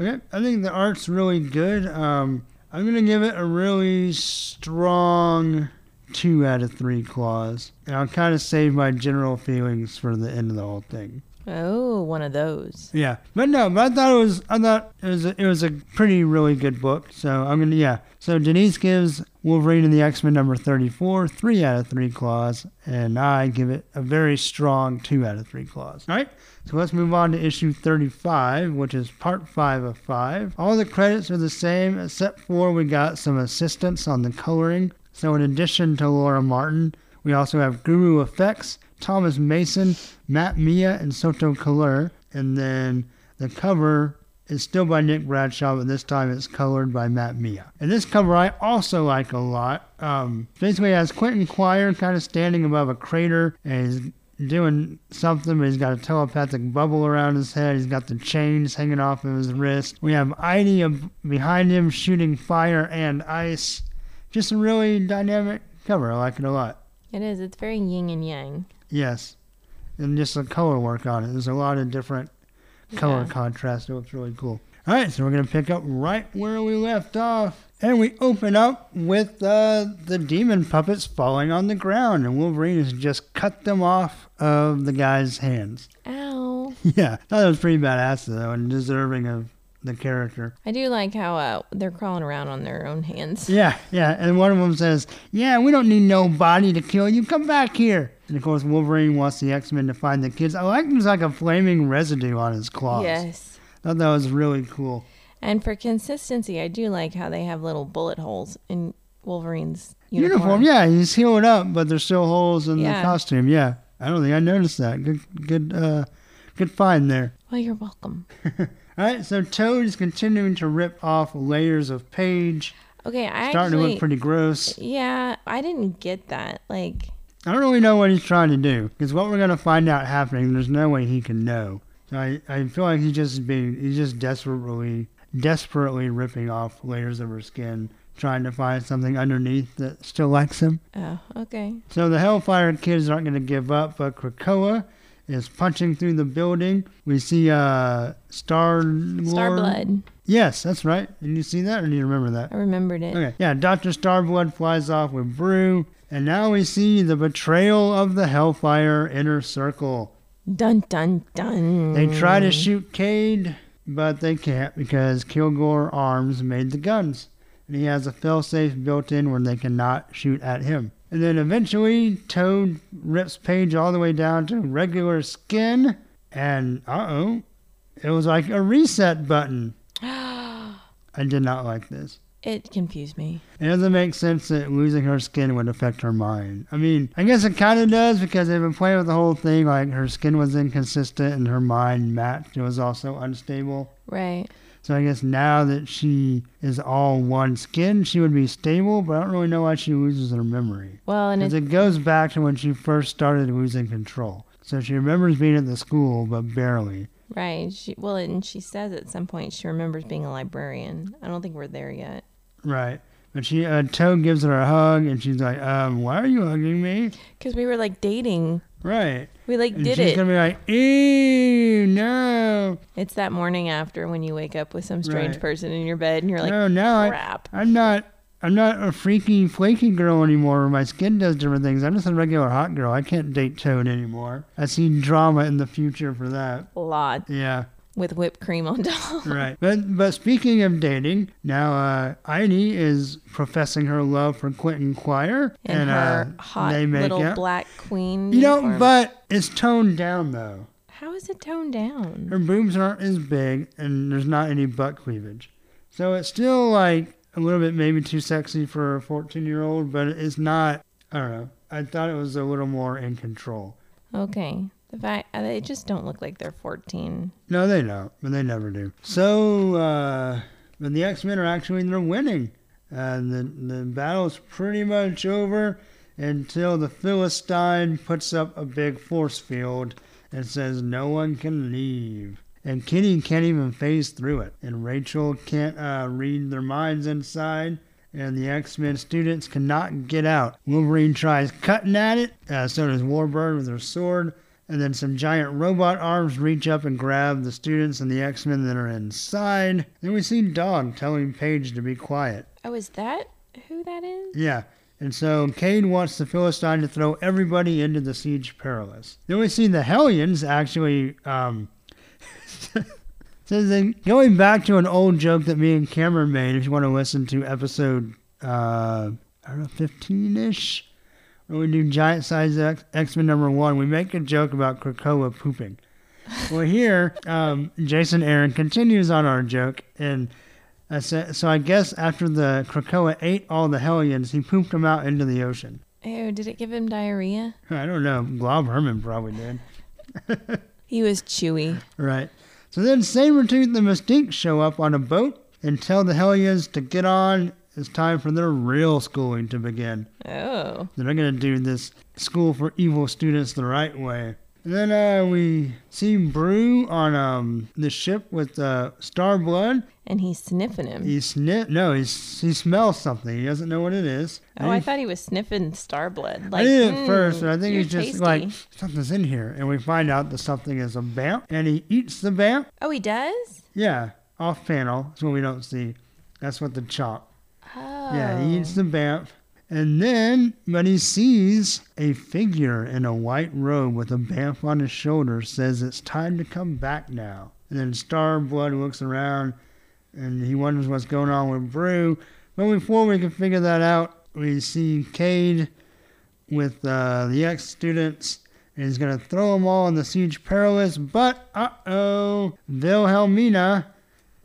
Okay, I think the art's really good. Um, I'm gonna give it a really strong two out of three claws, and I'll kind of save my general feelings for the end of the whole thing. Oh, one of those. Yeah, but no, but I thought it was, I thought it was, a, it was a pretty really good book. So I'm gonna, yeah. So Denise gives Wolverine and the X Men number 34 three out of three claws, and I give it a very strong two out of three claws. All right. So let's move on to issue 35, which is part five of five. All the credits are the same, except for we got some assistance on the coloring. So in addition to Laura Martin, we also have Guru Effects, Thomas Mason, Matt Milla, and Soto Color. And then the cover is still by Nick Bradshaw, but this time it's colored by Matt Milla. And this cover I also like a lot. Um, basically, has Quentin Quire kind of standing above a crater, and he's doing something, but he's got a telepathic bubble around his head. He's got the chains hanging off of his wrist. We have Idie behind him shooting fire and ice. Just a really dynamic cover. I like it a lot. It is. It's very yin and yang. Yes. And just the color work on it. There's a lot of different color Yeah. contrast. It looks really cool. All right, so we're going to pick up right where we left off. And we open up with uh, the demon puppets falling on the ground, and Wolverine has just cut them off of the guy's hands. Ow. Yeah, I thought it was pretty badass, though, and deserving of the character. I do like how uh, they're crawling around on their own hands. Yeah, yeah, and one of them says, Yeah, we don't need nobody to kill you. Come back here. And of course, Wolverine wants the X Men to find the kids. I like there's like a flaming residue on his claws. Yes. I thought that was really cool. And for consistency, I do like how they have little bullet holes in Wolverine's Uniform, uniform. yeah, he's healed up, but there's still holes in the costume. Yeah, I don't think I noticed that. Good, good, uh, good find there. Well, you're welcome. All right, so Toad is continuing to rip off layers of Paige, Okay, I actually. starting to look pretty gross. yeah, I didn't get that. Like, I don't really know what he's trying to do because what we're gonna find out happening, there's no way he can know. So I, I feel like he's just being, he's just desperately, desperately ripping off layers of her skin, trying to find something underneath that still likes him. oh, okay. So the Hellfire kids aren't gonna give up, but Krakoa is punching through the building. We see uh Star Blood. Yes, that's right. Did you see that, or do you remember that? I remembered it. Okay. Yeah, Dr. Starblood flies off with Broo, and now we see the betrayal of the Hellfire inner circle. Dun dun dun. They try to shoot Cade, but they can't because Kilgore Arms made the guns. And he has a failsafe built in where they cannot shoot at him. And then eventually, Toad rips Paige all the way down to regular skin. And uh oh, it was like a reset button. I did not like this. It confused me. It doesn't make sense that losing her skin would affect her mind. I mean, I guess it kind of does because they've been playing with the whole thing. Like her skin was inconsistent and her mind matched. It was also unstable. Right. So I guess now that she is all one skin, she would be stable. But I don't really know why she loses her memory. Well, and Because it, it goes back to when she first started losing control. So she remembers being at the school, but barely. right. She, well, and she says at some point she remembers being a librarian. I don't think we're there yet. Right. But she, uh, Toad gives her a hug, and she's like, um, why are you hugging me? Because we were like dating. Right. We like And did she's it. She's gonna be like, ew, no, It's that morning after when you wake up with some strange Right. person in your bed and you're like, Oh no, now I, I'm not, I'm not a freaky, flaky girl anymore. Where my skin does different things. I'm just a regular hot girl. I can't date Toad anymore. I see drama in the future for that. A lot Yeah, with whipped cream on top. right. But but speaking of dating, now uh, Idie is professing her love for Quentin Quire, and, uh, her hot they make little out. black queen. You know, uniform. but it's toned down though. how is it toned down? Her boobs aren't as big, and there's not any butt cleavage. So it's still like a little bit maybe too sexy for a 14 year old, but it's not. I don't know. I thought it was a little more in control. Okay, the fact uh, they just don't look like they're 14. No, they don't, but they never do. So, uh, but the X Men are actually they're winning. And the the battle's pretty much over until the Philistine puts up a big force field and says no one can leave. And Kitty can't even phase through it. And Rachel can't uh, read their minds inside. And the X Men students cannot get out. Wolverine tries cutting at it, uh, so does Warbird with her sword. And then some giant robot arms reach up and grab the students and the X Men that are inside. Then we see Dog telling Paige to be quiet. Oh, is that who that is? Yeah. And so Cade wants the Philistine to throw everybody into the Siege Perilous. Then we see the Hellions actually um says they going back to an old joke that me and Cameron made, if you want to listen to episode uh I don't know, fifteen ish. When we do giant size X X Men number one, we make a joke about Krakoa pooping. well here, um, Jason Aaron continues on our joke and I said, so I guess after the Krakoa ate all the Hellions, he pooped them out into the ocean. Ew, did it give him diarrhea? I don't know. Glob Herman probably did. He was chewy. Right. So then Sabretooth and Mystique show up on a boat and tell the Hellions to get on. It's time for their real schooling to begin. Oh. They're going to do this school for evil students the right way. And then uh, we see Broo on um, the ship with uh, Star Blood. And he's sniffing him. He sniff. No, he's, he smells something. He doesn't know what it is. oh, And I he thought he was sniffing star blood. I Like, did at "Mm, first, but I think he's just tasty." like something's in here, and we find out that something is a Bamf, and he eats the Bamf. Oh, he does? Yeah, off panel. That's what we don't see. That's what the chop. Oh. Yeah, he eats the Bamf, and then but he sees a figure in a white robe with a Bamf on his shoulder. Says it's time to come back now. And then Star Blood looks around, and he wonders what's going on with Broo. But before we can figure that out, we see Cade with uh, the ex students, and he's going to throw them all in the Siege Perilous. But, uh oh, Wilhelmina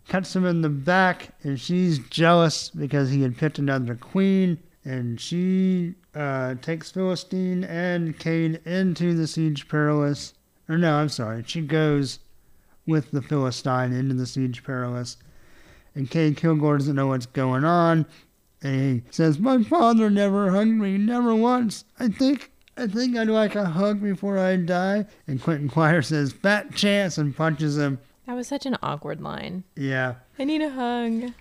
cuts him in the back, and she's jealous because he had picked another queen. And she uh, takes Philistine and Cade into the Siege Perilous. Or, no, I'm sorry. She goes with the Philistine into the Siege Perilous. And Cade Kilgore doesn't know what's going on. And he says, My father never hugged me, never once. I think I think I'd like a hug before I die. And Quentin Quire says, Fat chance and punches him. That was such an awkward line. Yeah. I need a hug.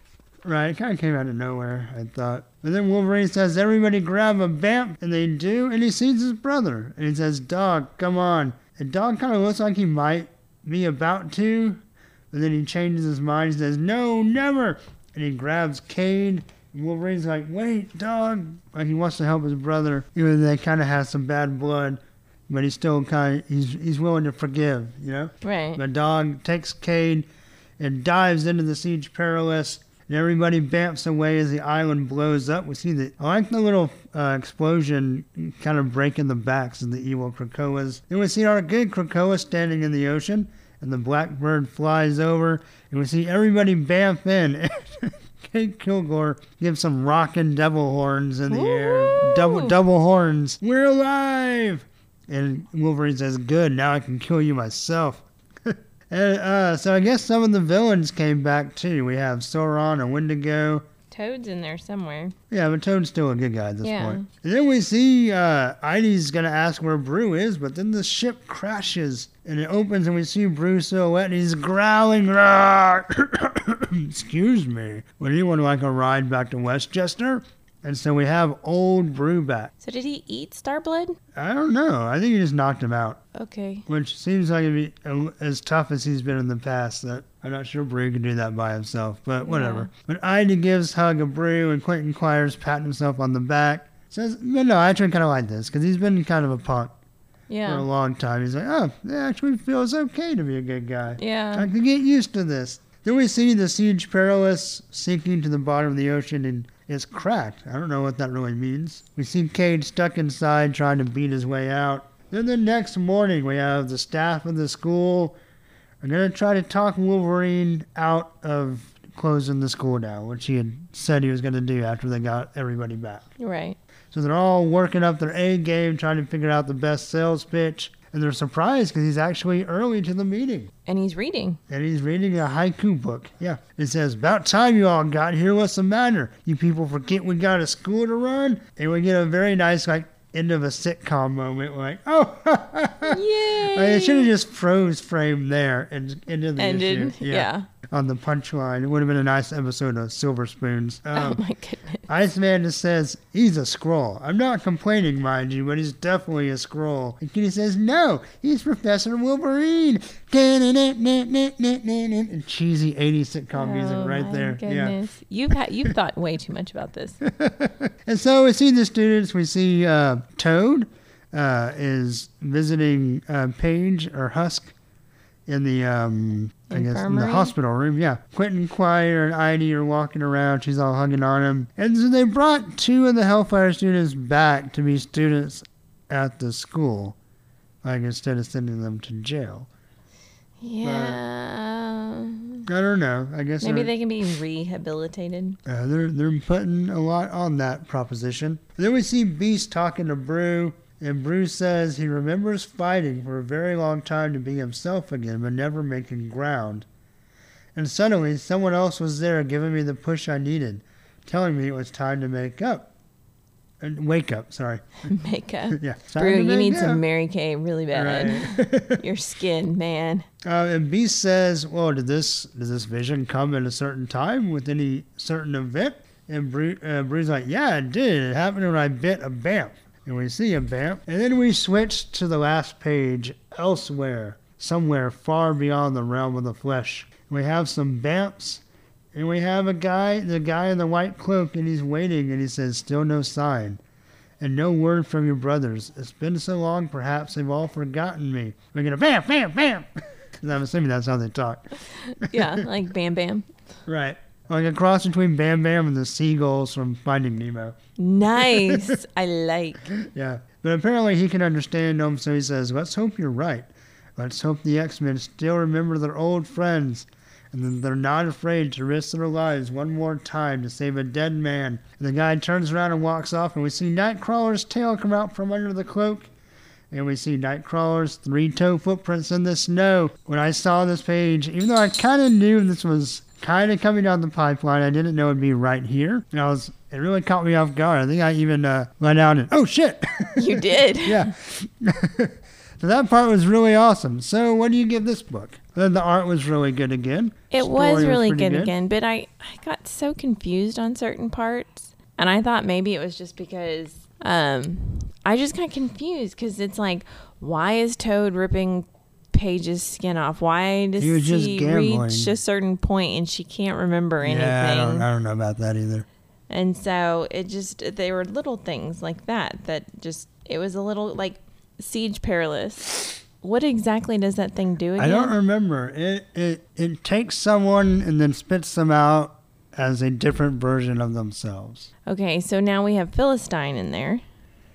Right, it kind of came out of nowhere, I thought. But then Wolverine says, Everybody grab a Bamf. And they do. And he sees his brother. And he says, Dog, come on. And Dog kind of looks like he might be about to. But then he changes his mind. He says, No, never. And he grabs Cade. And Wolverine's like, Wait, Dog. Like he wants to help his brother. Even though they kind of have some bad blood. But he's still kind of, he's, he's willing to forgive, you know? Right. The dog takes Cade and dives into the Siege Perilous, and everybody bamfs away as the island blows up. We see the I like the little uh, explosion kind of breaking the backs of the evil Krakoas. Then we see our good Krakoa standing in the ocean, and the blackbird flies over, and we see everybody bamf in. Cade Kilgore gives some rockin' devil horns in the air. Double double horns. We're alive! And Wolverine says, Good, now I can kill you myself. and, uh, so I guess some of the villains came back too. We have Sauron and Wendigo. Toad's in there somewhere. Yeah, but Toad's still a good guy at this Yeah. point. And then we see uh, Idie's gonna ask where Broo is, but then the ship crashes and it opens and we see Broo's silhouette and he's growling. Excuse me. Would anyone like a ride back to Westchester? And so we have old Broo back. So did he eat Starblood? I don't know. I think he just knocked him out, Okay. which seems like it'd be as tough as he's been in the past. That I'm not sure Broo can do that by himself, but whatever. But Idie gives hug a Broo, and Quentin Quires patting himself on the back. Says, but no, I actually kind of like this because he's been kind of a punk for a long time. He's like, oh, it actually feels okay to be a good guy. Yeah, I can get used to this. Then we see the Siege Perilous sinking to the bottom of the ocean and it's cracked. I don't know what that really means. We see Cade stuck inside trying to beat his way out. Then the next morning we have the staff of the school are going to try to talk Wolverine out of closing the school down, which he had said he was going to do after they got everybody back. Right. So they're all working up their A game, trying to figure out the best sales pitch. And they're surprised because he's actually early to the meeting. And he's reading. And he's reading a haiku book. Yeah. It says, About time you all got here. What's the matter? You people forget we got a school to run? And we get a very nice, like, end of a sitcom moment. Like, oh, Yay! I should have just froze frame there and ended the Ended. issue. Yeah. On the punchline. It would have been a nice episode of Silver Spoons. Oh Um, my goodness. Iceman just says, he's a scroll. I'm not complaining, mind you, but he's definitely a scroll. And Kitty says, no, he's Professor Wolverine. And cheesy 80s sitcom music Oh, right my there. Yeah. Oh my goodness. You've had you've thought way too much about this. And so we see the students. We see uh, Toad uh, is visiting uh, Paige or Husk in the um, I guess in the hospital room. Yeah, Quentin Quire and Idie are walking around. She's all hugging on him, and so they brought two of the Hellfire students back to be students at the school, like instead of sending them to jail. Yeah. I don't know. I guess Maybe they can be rehabilitated. Uh, they're they're putting a lot on that proposition. Then we see Beast talking to Broo, and Broo says he remembers fighting for a very long time to be himself again, but never making ground. And suddenly, someone else was there giving me the push I needed, telling me it was time to make up. And wake up, sorry. Make up. yeah, Broo, you need up. some Mary Kay really bad. Right. Your skin, man. Uh, and B says, "Well, did this does this vision come at a certain time with any certain event?" And Bru- uh, Bruce's like, "Yeah, it did. It happened when I bit a Bamf." And we see a Bamf, and then we switch to the last page, elsewhere, somewhere far beyond the realm of the flesh. We have some Bamfs, and we have a guy, the guy in the white cloak, and he's waiting, and he says, "Still no sign." And no word from your brothers. It's been so long, perhaps they've all forgotten me. We're gonna bam, bam, bam. I'm assuming that's how they talk. Yeah, like Bam Bam. Right. Like a cross between Bam Bam and the seagulls from Finding Nemo. Nice. I like. Yeah. But apparently he can understand them, so he says, Let's hope you're right. Let's hope the X Men still remember their old friends and that they're not afraid to risk their lives one more time to save a dead man. And the guy turns around and walks off, and we see Nightcrawler's tail come out from under the cloak. And we see Nightcrawler's three toe footprints in the snow. When I saw this page, even though I kind of knew this was kind of coming down the pipeline, I didn't know it'd be right here. And I was, it really caught me off guard. I think I even uh, went out and, oh shit! You did. yeah. so that part was really awesome. So, what do you give this book? Then the art was really good again. It was really pretty good, again, but I, I got so confused on certain parts. And I thought maybe it was just because um, I just got confused because it's like, why is Toad ripping Paige's skin off? Why does He was just she gambling. reach a certain point and she can't remember anything? Yeah, I don't, I don't know about that either. And so it just they were little things like that that just it was a little like Siege Perilous what exactly does that thing do again? I don't remember. It it it takes someone and then spits them out as a different version of themselves. Okay, so now we have Philistine in there.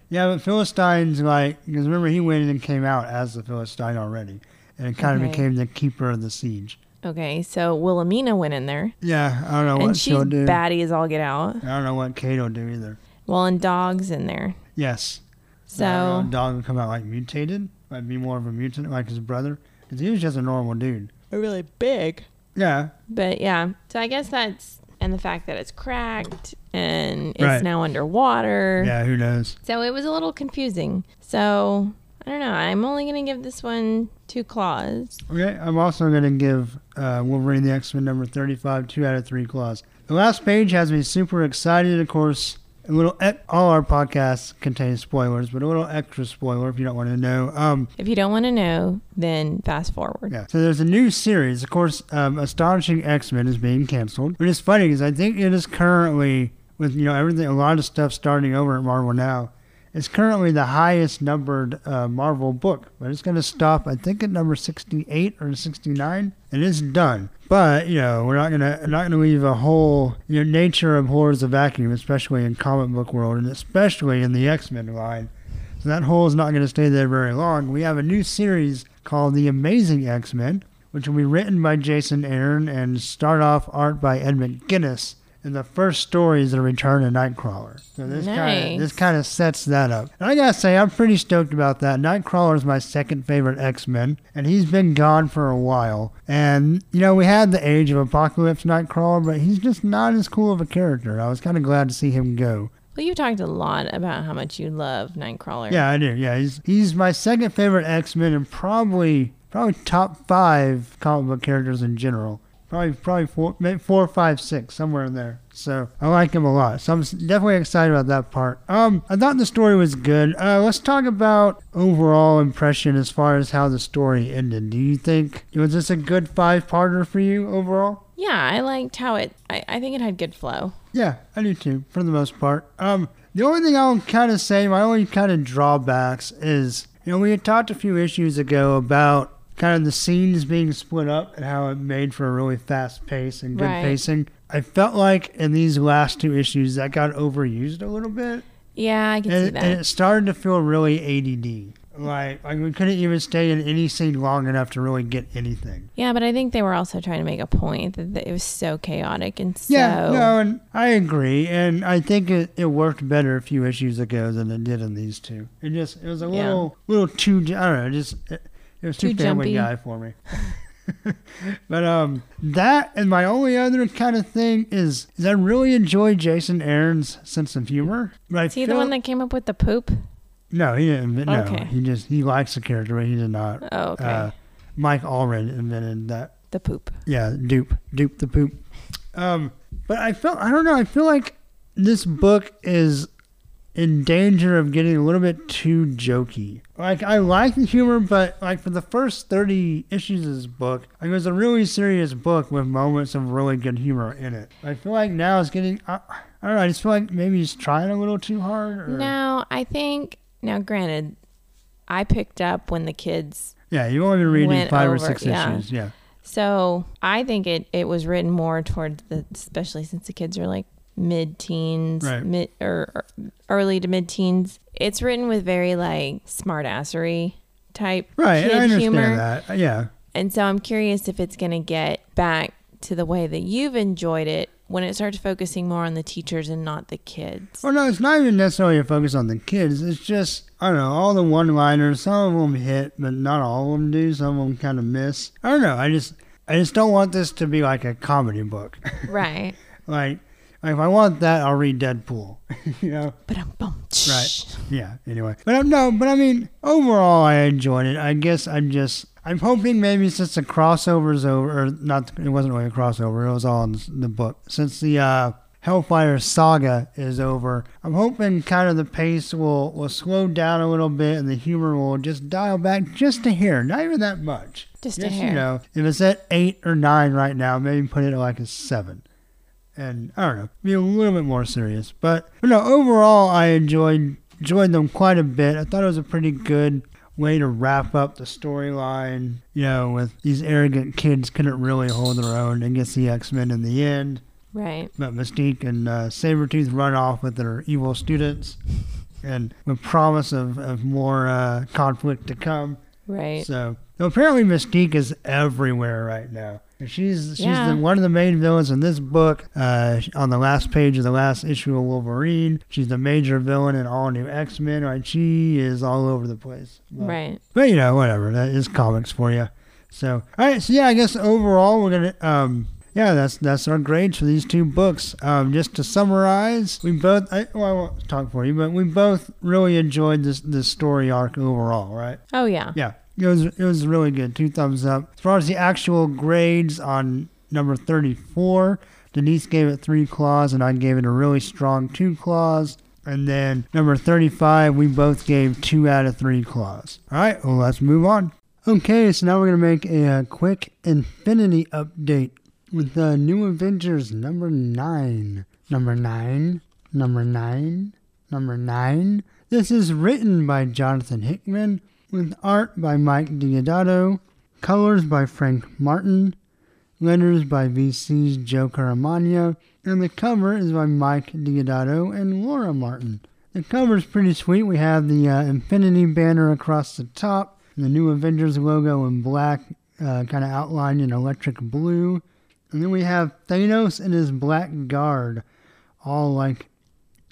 Yeah, but Philistine's like because remember he went in and came out as the Philistine already, and it kind of Okay. became the keeper of the siege. Okay, so Wilhelmina went in there, Yeah, I don't know and what she's she'll do. batty as all get out. I don't know what Cade will do either. Well, and Dog's in there. Yes. So I dog will come out like mutated, might be more of a mutant like his brother, because he was just a normal dude. really big. Yeah, But yeah, so I guess that's and the fact that it's cracked and it's Right. now underwater. yeah. Who knows? So it was a little confusing. So I don't know. I'm only gonna give this one two claws. Okay, I'm also going to give uh, Wolverine the X Men number 35 two out of three claws. The last page has me super excited. Of course, a little all our podcasts contain spoilers, but a little extra spoiler if you don't want to know. Um, If you don't want to know, then fast forward. yeah. So there's a new series. Of course, um, Astonishing X Men is being canceled, which is funny because I think it is currently with you know everything, a lot of stuff starting over at Marvel now. It's currently the highest numbered uh, Marvel book, but it's going to stop, I think, at number 68 or 69, and it's done. But you know, we're not gonna not gonna leave a whole you know nature abhors a vacuum, especially in comic book world, and especially in the X Men line. So that hole is not going to stay there very long. We have a new series called The Amazing X Men, which will be written by Jason Aaron and start off art by Ed McGuinness. And the first story is the return of Nightcrawler. So this kind of this kind of sets that up. And I gotta say, I'm pretty stoked about that. Nightcrawler is my second favorite X Men, and he's been gone for a while. And you know, we had the Age of Apocalypse Nightcrawler, but he's just not as cool of a character. I was kind of glad to see him go. Well, you talked a lot about how much you love Nightcrawler. Yeah, I do. Yeah, he's he's my second favorite X Men, and probably probably top five comic book characters in general. Probably probably four, maybe four, five, six, somewhere in there. So I like him a lot. So I'm definitely excited about that part. Um, I thought the story was good. Uh, let's talk about overall impression as far as how the story ended. Do you think was this a good five parter for you overall? Yeah, I liked how it. I, I think it had good flow. Yeah, I do too, for the most part. Um, the only thing I'll kind of say, my only kind of drawbacks is, you know, we had talked a few issues ago about kind of the scenes being split up and how it made for a really fast pace and good Right. pacing. I felt like in these last two issues that got overused a little bit, Yeah, I can see that. and it started to feel really ADD. Like, like we couldn't even stay in any scene long enough to really get anything. yeah, but I think they were also trying to make a point that, it was so chaotic and so. Yeah, no, and I agree, and I think it, it worked better a few issues ago than it did in these two. It just it was a Yeah. little little too I don't know, just it, it was too, Too Family. Guy for me. but um, that and my only other kind of thing is is I really enjoy Jason Aaron's sense of humor. But I Is he the one that came up with the poop? no, he didn't. No, Okay. he just he likes the character, but he did not. Oh, okay. Uh, Mike Allred invented that the poop. yeah, Doop, Doop the poop. Um, but I felt I don't know. I feel like this book is in danger of getting a little bit too jokey. Like I like the humor, but like for the first thirty issues of this book, like it was a really serious book with moments of really good humor in it. I feel like now it's getting. I, I don't know. I just feel like maybe he's trying a little too hard. Or, No, I think now. Granted, I picked up when the kids. Yeah, you've only been reading five or six yeah. issues. Yeah. So I think it it was written more towards the, especially since the kids are like mid teens, Right. mid or, or early to mid teens. It's written with very like smartassery type Right. kid I understand humor. that. Uh, Yeah. And so I'm curious if it's going to get back to the way that you've enjoyed it when it starts focusing more on the teachers and not the kids. Well, no, it's not even necessarily a focus on the kids. It's just, I don't know, all the one liners, some of them hit, but not all of them do. Some of them kind of miss. I don't know. I just, I just don't want this to be like a comedy book. Right. like, like, if I want that, I'll read Deadpool. you know? But I'm bummed. Right. Yeah. Anyway, but um, no, but I mean, overall, I enjoyed it. I guess I'm just, I'm hoping maybe since the crossover's over, or not, it wasn't really a crossover. It was all in the book. Since the uh, Hellfire saga is over, I'm hoping kind of the pace will will slow down a little bit, and the humor will just dial back just a hair, not even that much. Just a hair. You know, if it's at eight or nine right now, maybe put it at like a seven and I don't know, be a little bit more serious. But, but no, overall, I enjoyed enjoyed them quite a bit. I thought it was a pretty good way to wrap up the storyline. You know, with these arrogant kids couldn't really hold their own against the X Men in the end. Right. But Mystique and uh, Sabretooth run off with their evil students and with promise of, of more uh, conflict to come. Right. So, so apparently Mystique is everywhere right now. She's she's Yeah. the, one of the main villains in this book. Uh, on the last page of the last issue of Wolverine, she's the major villain in all new X Men. Right, she is all over the place. But- Right. but you know, whatever. That is comics for you. So, all right. So yeah, I guess overall we're gonna. Um, yeah, that's that's our grades for these two books. Um, just to summarize, we both. I, well, I won't talk for you, but we both really enjoyed this this story arc overall, right? Oh yeah. Yeah, it was it was really good. Two thumbs up. As far as the actual grades on number thirty four, Denise gave it three claws, and I gave it a really strong two claws. And then number thirty five, we both gave two out of three claws. All right, well let's move on. Okay, so now we're gonna make a, uh quick Infinity update with uh, New Avengers number nine. Number nine. Number nine. Number nine. This is written by Jonathan Hickman with art by Mike Deodato, colors by Frank Martin, letters by VC's Joe Caramagna, and the cover is by Mike Deodato and Laura Martin. The cover is pretty sweet. We have the uh, Infinity banner across the top, the new Avengers logo in black, uh, kind of outlined in electric blue. And then we have Thanos and his black guard, all like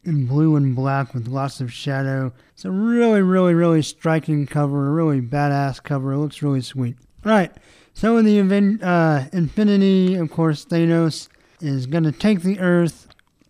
in blue and black with lots of shadow. It's a really, really, really striking cover, a really badass cover. It looks really sweet. All right, so in the event, uh, Infinity, of course, Thanos is going to take the Earth.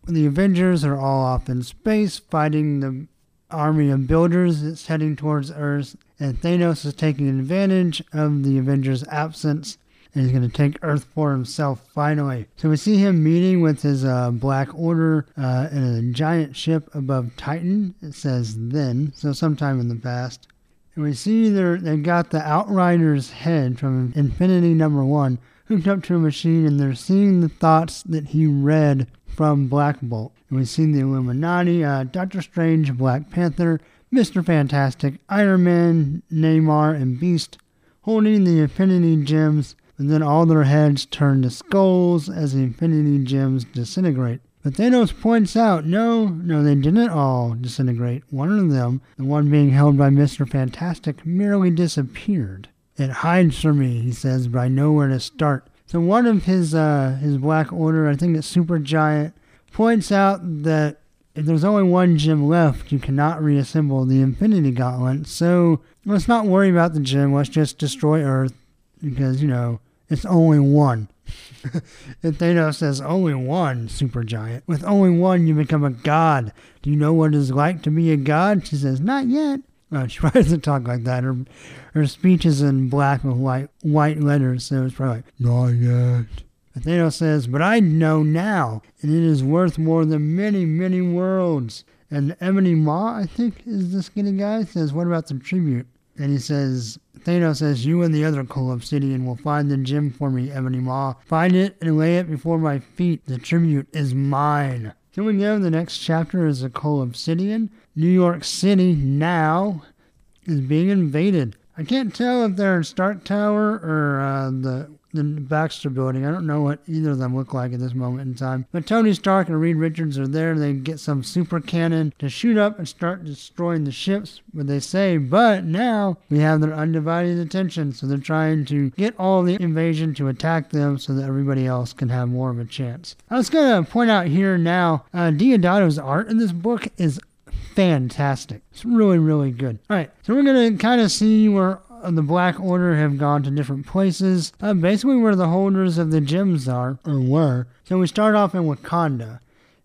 The Avengers are all off in space fighting the army of builders that's heading towards Earth. And Thanos is taking advantage of the Avengers' absence and he's going to take Earth for himself finally. So we see him meeting with his uh, Black Order uh, in a giant ship above Titan. It says then, so sometime in the past. And we see they got the Outrider's head from Infinity Number One hooked up to a machine, and they're seeing the thoughts that he read from Black Bolt. And we see the Illuminati, uh, Doctor Strange, Black Panther, Mr. Fantastic, Iron Man, Namor, and Beast holding the Infinity Gems and then all their heads turn to skulls as the Infinity Gems disintegrate. But Thanos points out, no, no, they didn't all disintegrate. One of them, the one being held by Mr. Fantastic, merely disappeared. It hides from me, he says, but I know where to start. So one of his uh, his Black Order, I think it's Super Giant, points out that if there's only one gem left, you cannot reassemble the Infinity Gauntlet. So let's not worry about the gem. Let's just destroy Earth because you know it's only one. and Thanos says, Only one, supergiant. With only one, you become a god. Do you know what it is like to be a god? She says, Not yet. Uh, she probably doesn't talk like that. Her, her speech is in black with white, white letters, so it's probably like, Not yet. But Thanos says, But I know now, and it is worth more than many, many worlds. And Ebony Maw, I think, is the skinny guy, says, What about the tribute? And he says, Thanos says, You and the other Cull Obsidian will find the gem for me, Ebony Maw. Find it and lay it before my feet. The tribute is mine. So we go, the next chapter is the Cull Obsidian. New York City now is being invaded. I can't tell if they're in Stark Tower or uh, the the Baxter building. I don't know what either of them look like at this moment in time. But Tony Stark and Reed Richards are there. They get some super cannon to shoot up and start destroying the ships. But they say, but now we have their undivided attention. So they're trying to get all the invasion to attack them so that everybody else can have more of a chance. I was going to point out here now, uh, Deodato's art in this book is fantastic. It's really, really good. All right, so we're going to kind of see where uh, the Black Order have gone to different places, uh, basically where the holders of the gems are, or were. So we start off in Wakanda,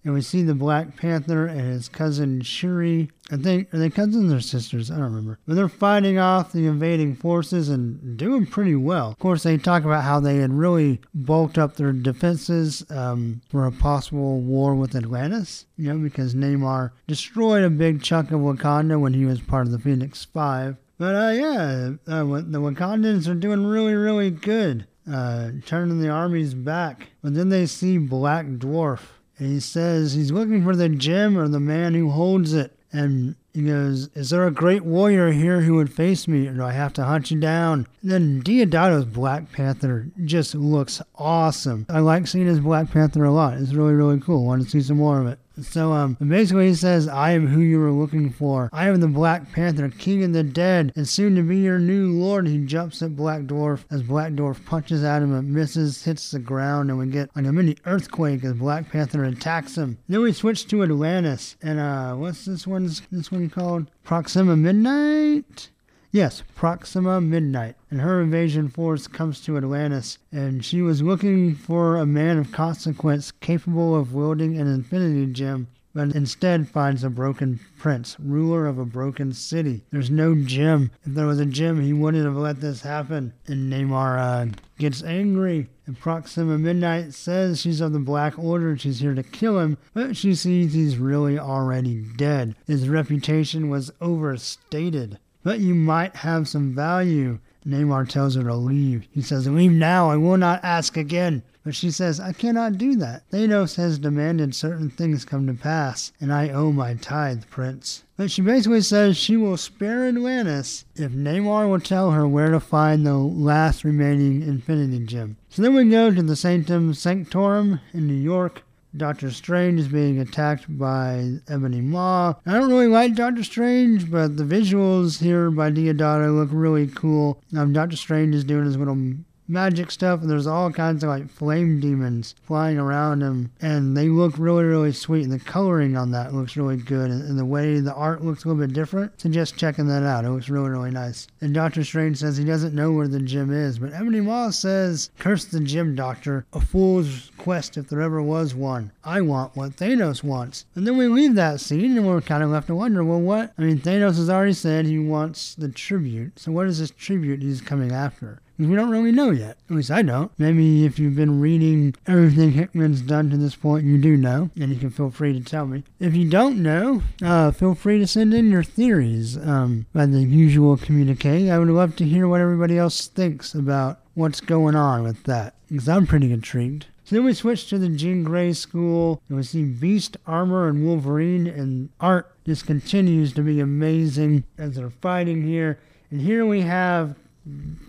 and we see the Black Panther and his cousin Shuri. I think, are they cousins or sisters? I don't remember. But they're fighting off the invading forces and doing pretty well. Of course, they talk about how they had really bulked up their defenses um, for a possible war with Atlantis, you know, because Namor destroyed a big chunk of Wakanda when he was part of the Phoenix Five. But uh, yeah, uh, the Wakandans are doing really, really good, uh, turning the armies back. But then they see Black Dwarf, and he says he's looking for the gem or the man who holds it. And He goes, Is there a great warrior here who would face me, or do I have to hunt you down? And then Deodato's Black Panther just looks awesome. I like seeing his Black Panther a lot. It's really, really cool. Want to see some more of it. So um, basically he says, I am who you were looking for. I am the Black Panther, king of the dead, and soon to be your new lord. He jumps at Black Dwarf as Black Dwarf punches at him and misses, hits the ground, and we get like a mini earthquake as Black Panther attacks him. Then we switch to Atlantis, and uh, what's this one's this one called? Proxima Midnight. Yes, Proxima Midnight. And her invasion force comes to Atlantis, and she was looking for a man of consequence capable of wielding an infinity gem, but instead finds a broken prince, ruler of a broken city. There's no gem. If there was a gem, he wouldn't have let this happen. And Namor uh, gets angry. And Proxima Midnight says she's of the Black Order, she's here to kill him, but she sees he's really already dead. His reputation was overstated but you might have some value. Namor tells her to leave. He says, Leave now, I will not ask again. But she says, I cannot do that. Thanos has demanded certain things come to pass, and I owe my tithe, Prince. But she basically says she will spare Atlantis if Namor will tell her where to find the last remaining Infinity Gem. So then we go to the Sanctum Sanctorum in New York, Doctor Strange is being attacked by Ebony Maw. I don't really like Doctor Strange, but the visuals here by Deodato look really cool. Um, Doctor Strange is doing his little magic stuff, and there's all kinds of like flame demons flying around him, and they look really, really sweet. And the coloring on that looks really good, and, and the way the art looks a little bit different. So just checking that out. It looks really, really nice. And Doctor Strange says he doesn't know where the gem is, but Ebony Maw says, "Curse the gem, Doctor! A fool's quest if there ever was one. I want what Thanos wants." And then we leave that scene, and we're kind of left to wonder, well, what? I mean, Thanos has already said he wants the tribute. So what is this tribute he's coming after? We don't really know yet. At least I don't. Maybe if you've been reading everything Hickman's done to this point, you do know, and you can feel free to tell me. If you don't know, uh, feel free to send in your theories um, by the usual communique. I would love to hear what everybody else thinks about what's going on with that, because I'm pretty intrigued. So then we switch to the Jean Grey school, and we see Beast, Armor, and Wolverine, and art just continues to be amazing as they're fighting here. And here we have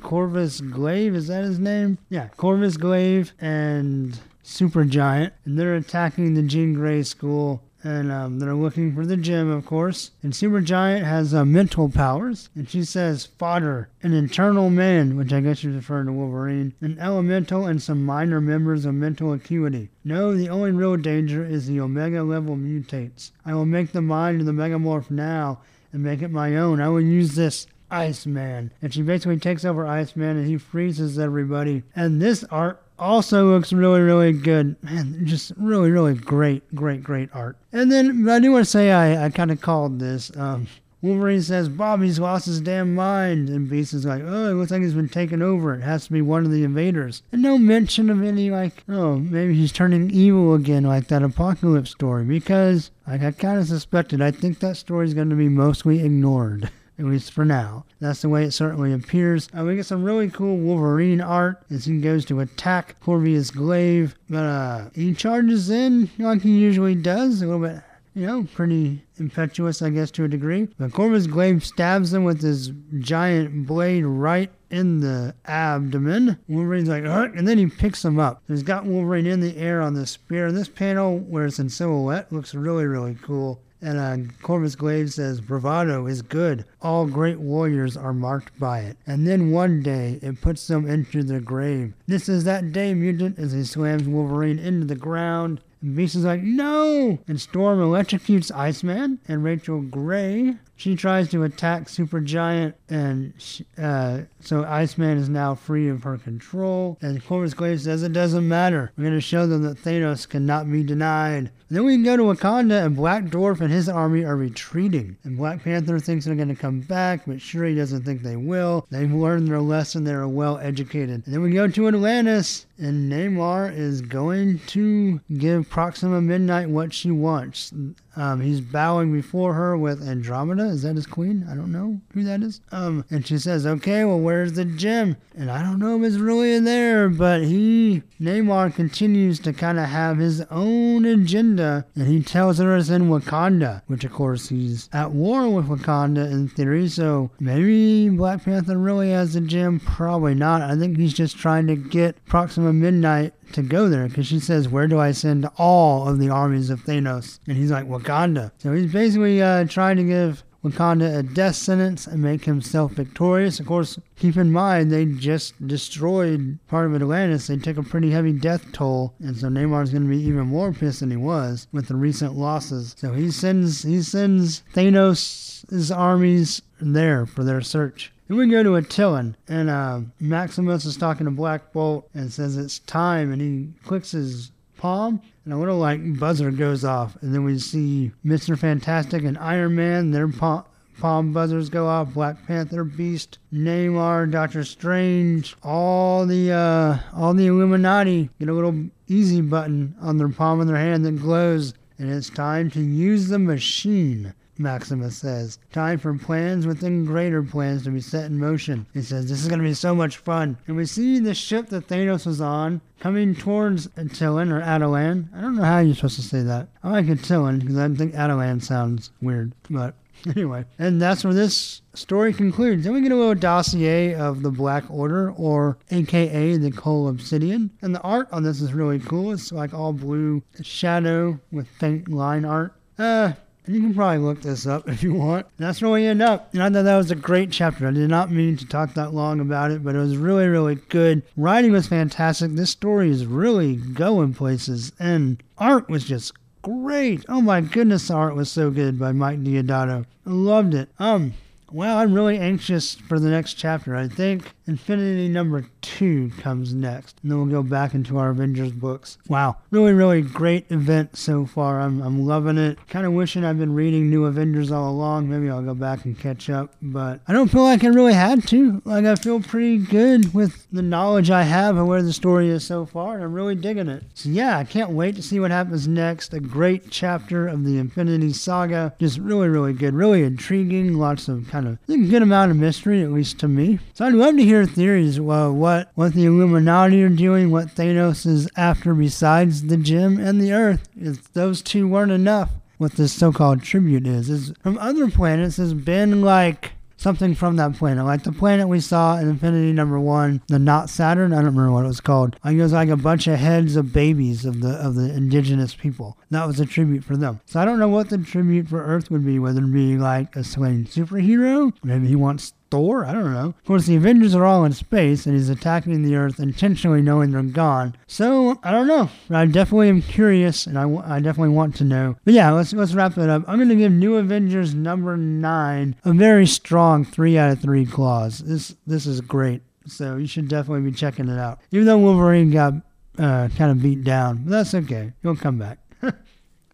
Corvus Glaive, is that his name? Yeah, Corvus Glaive and Supergiant, and they're attacking the Jean Grey school. And um, they're looking for the gem, of course. And Supergiant has uh, mental powers. And she says, Fodder, an internal man, which I guess she's referring to Wolverine, an elemental, and some minor members of mental acuity. No, the only real danger is the Omega level mutates. I will make the mind of the Megamorph now and make it my own. I will use this Iceman. And she basically takes over Iceman and he freezes everybody. And this art also looks really, really good. Man, just really, really great, great, great art. And then I do want to say I, I kind of called this. Um, Wolverine says, Bobby's lost his damn mind. And Beast is like, oh, it looks like he's been taken over. It has to be one of the invaders. And no mention of any, like, oh, maybe he's turning evil again, like that Apocalypse story. Because, like, I kind of suspected, I think that story is going to be mostly ignored. at least for now. That's the way it certainly appears. Uh, we get some really cool Wolverine art as he goes to attack Corvus Glaive, but uh, he charges in like he usually does, a little bit, you know, pretty impetuous, I guess, to a degree. But Corvus Glaive stabs him with his giant blade right in the abdomen. Wolverine's like, and then he picks him up. He's got Wolverine in the air on the spear. And this panel, where it's in silhouette, looks really, really cool. And uh, Corvus Glaive says, Bravado is good. All great warriors are marked by it. And then one day it puts them into their grave. This is that day, mutant, as he slams Wolverine into the ground. And Beast is like, no! And Storm electrocutes Iceman and Rachel Gray. She tries to attack Supergiant, and she, uh, so Iceman is now free of her control. And Corvus Glaive says it doesn't matter. We're going to show them that Thanos cannot be denied. Then we can go to Wakanda, and Black Dwarf and his army are retreating. And Black Panther thinks they're going to come back, but Shuri doesn't think they will. They've learned their lesson. They're well educated. And then we go to Atlantis, and Namor is going to give Proxima Midnight what she wants. Um, he's bowing before her with Andromeda. Is that his queen? I don't know who that is. Um, and she says, "Okay, well, where's the gem?" And I don't know if it's really in there, but he Namor continues to kind of have his own agenda, and he tells her it's in Wakanda, which of course he's at war with Wakanda in theory. So maybe Black Panther really has the gem. Probably not. I think he's just trying to get Proxima Midnight to go there because she says, Where do I send all of the armies of Thanos? And he's like, Wakanda. So he's basically uh, trying to give Wakanda a death sentence and make himself victorious. Of course, keep in mind they just destroyed part of Atlantis. They took a pretty heavy death toll, and so Namor's going to be even more pissed than he was with the recent losses. So he sends he sends Thanos' armies there for their search. Then we go to a Attilan, and uh, Maximus is talking to Black Bolt and says it's time, and he clicks his palm, and a little like buzzer goes off, and then we see Mister Fantastic and Iron Man. Their palm, palm buzzers go off. Black Panther, Beast, Namor, Doctor Strange, all the uh, all the Illuminati get a little easy button on their palm of their hand that glows, and it's time to use the machine. Maximus says. Time for plans within greater plans to be set in motion. He says, This is going to be so much fun. And we see the ship that Thanos was on coming towards Attilan or Attilan. I don't know how you're supposed to say that. I like Attilan because I think Attilan sounds weird. But anyway, and that's where this story concludes. Then we get a little dossier of the Black Order, or AKA the Cull Obsidian. And the art on this is really cool. It's like all blue shadow with faint line art. Uh, you can probably look this up if you want. That's where we end up. And I thought that was a great chapter. I did not mean to talk that long about it, but it was really, really good. Writing was fantastic. This story is really going places. And art was just great. Oh my goodness, the art was so good by Mike Deodato. I loved it. Um, well, I'm really anxious for the next chapter. I think Infinity number two comes next, and then we'll go back into our Avengers books. Wow, really, really great event so far. I'm, I'm loving it. Kind of wishing I've been reading New Avengers all along. Maybe I'll go back and catch up, but I don't feel like I really had to. Like, I feel pretty good with the knowledge I have of where the story is so far, and I'm really digging it. So, yeah, I can't wait to see what happens next. A great chapter of the Infinity Saga. Just really, really good, really intriguing. Lots of kind of a good amount of mystery, at least to me. So, I'd love to hear theories. Well, what what the Illuminati are doing, what Thanos is after besides the gem and the Earth. If those two weren't enough, what this so-called tribute is, is from other planets has been like something from that planet, like the planet we saw in Infinity Number One, the not Saturn. I don't remember what it was called. Think it was like a bunch of heads of babies of the of the indigenous people. That was a tribute for them. So I don't know what the tribute for Earth would be. Whether it be like a slain superhero, maybe he wants Thor? I don't know. Of course, the Avengers are all in space, and he's attacking the Earth intentionally knowing they're gone. So, I don't know. I definitely am curious, and I, w- I definitely want to know. But yeah, let's, let's wrap it up. I'm going to give New Avengers number 9 a very strong 3 out of 3 claws. This, this is great. So, you should definitely be checking it out. Even though Wolverine got uh, kind of beat down, but that's okay. He'll come back.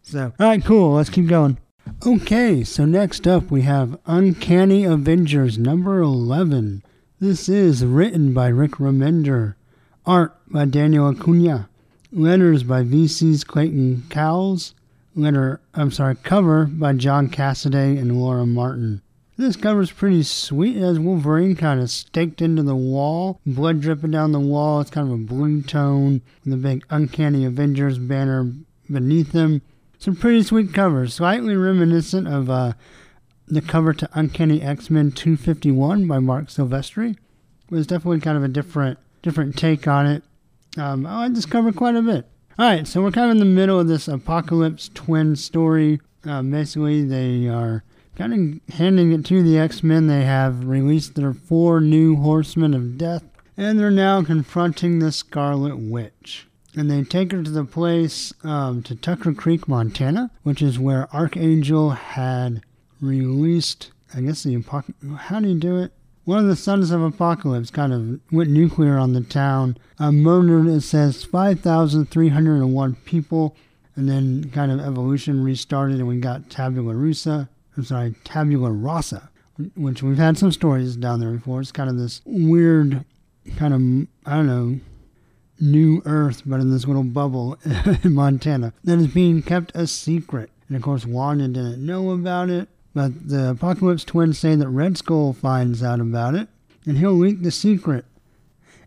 so, all right, cool. Let's keep going. Okay, so next up we have Uncanny Avengers number 11. This is written by Rick Remender, art by Daniel Acuna, letters by VC's Clayton Cowles, letter, I'm sorry, cover by John Cassaday and Laura Martin. This cover's pretty sweet. It has Wolverine kind of staked into the wall, blood dripping down the wall. It's kind of a blue tone a big Uncanny Avengers banner beneath him. Some pretty sweet covers, slightly reminiscent of uh, the cover to Uncanny X-Men 251 by Marc Silvestri. It was definitely kind of a different different take on it. Um, I like this cover quite a bit. All right, so we're kind of in the middle of this apocalypse twin story. Uh, basically, they are kind of handing it to the X-Men. They have released their four new Horsemen of Death, and they're now confronting the Scarlet Witch and they take her to the place um, to Tucker Creek, Montana, which is where Archangel had released. I guess the how do you do it? One of the sons of Apocalypse kind of went nuclear on the town, uh, murdered. It says five thousand three hundred and one people, and then kind of evolution restarted, and we got Tabula Rasa. I'm sorry, Tabula Rasa, which we've had some stories down there before. It's kind of this weird, kind of I don't know new Earth, but in this little bubble in Montana that is being kept a secret. And of course, Wanda didn't know about it. But the Apocalypse twins say that Red Skull finds out about it, and he'll leak the secret.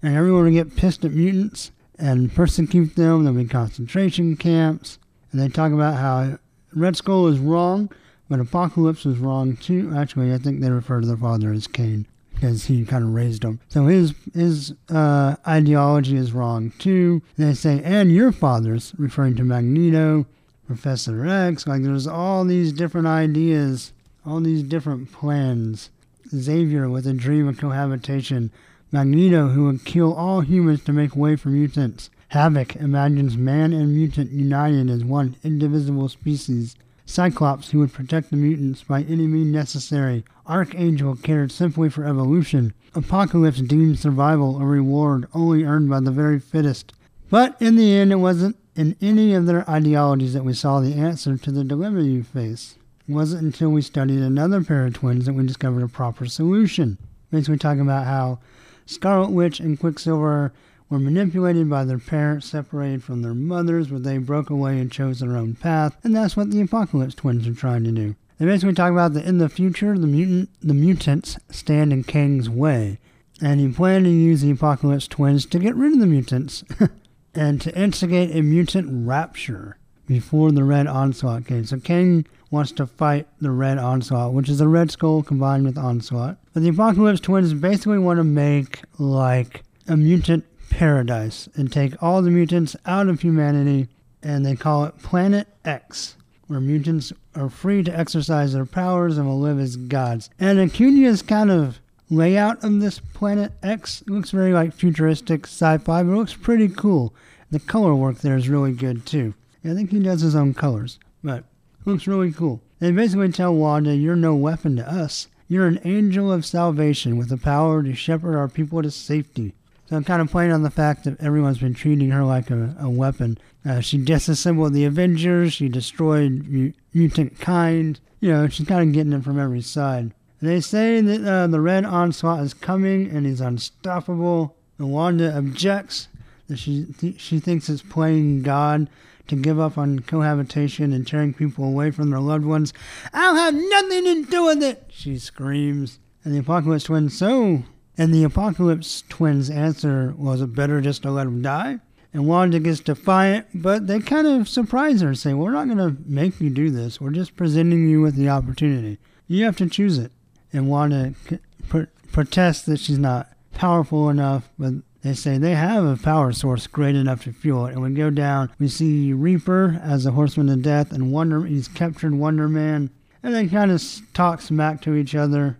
And everyone will get pissed at mutants and persecute them. There'll be concentration camps. And they talk about how Red Skull is wrong, but Apocalypse was wrong too. Actually, I think they refer to their father as Kang because he kind of raised them. So his his uh, ideology is wrong too. They say, and your father's, referring to Magneto, Professor X. Like there's all these different ideas, all these different plans. Xavier with a dream of cohabitation. Magneto, who would kill all humans to make way for mutants. Havoc imagines man and mutant united as one indivisible species. Cyclops, who would protect the mutants by any means necessary. Archangel cared simply for evolution. Apocalypse deemed survival a reward only earned by the very fittest. But in the end, it wasn't in any of their ideologies that we saw the answer to the dilemma you face. It wasn't until we studied another pair of twins that we discovered a proper solution. Basically, talking about how Scarlet Witch and Quicksilver were manipulated by their parents, separated from their mothers, but they broke away and chose their own path, and that's what the Apocalypse twins are trying to do. They basically talk about that in the future, the mutant, the mutants stand in Kang's way, and he planned to use the Apocalypse twins to get rid of the mutants, and to instigate a mutant rapture before the Red Onslaught came. So Kang wants to fight the Red Onslaught, which is the Red Skull combined with Onslaught. But the Apocalypse twins basically want to make like a mutant paradise and take all the mutants out of humanity, and they call it Planet X, where mutants are free to exercise their powers and will live as gods. And Acuna's kind of layout of this Planet X looks very like futuristic sci-fi, but it looks pretty cool. The color work there is really good too. I think he does his own colors, but looks really cool. They basically tell Wanda, "You're no weapon to us. You're an angel of salvation with the power to shepherd our people to safety." So I'm kind of playing on the fact that everyone's been treating her like a, a weapon. Uh, she disassembled the Avengers. She destroyed mu- mutant kind. You know, she's kind of getting it from every side. They say that uh, the Red Onslaught is coming and he's unstoppable. And Wanda objects that she th- she thinks it's playing God to give up on cohabitation and tearing people away from their loved ones. I'll have nothing to do with it, she screams. And the Apocalypse twins, so and the Apocalypse twins answer, was better just to let him die? And Wanda gets defiant, but they kind of surprise her and say, We're not going to make you do this. We're just presenting you with the opportunity. You have to choose it. And Wanda pr- protests that she's not powerful enough, but they say they have a power source great enough to fuel it. And we go down, we see Reaper as a horseman of death, and Wonder he's captured Wonder Man. And they kind of talk smack to each other.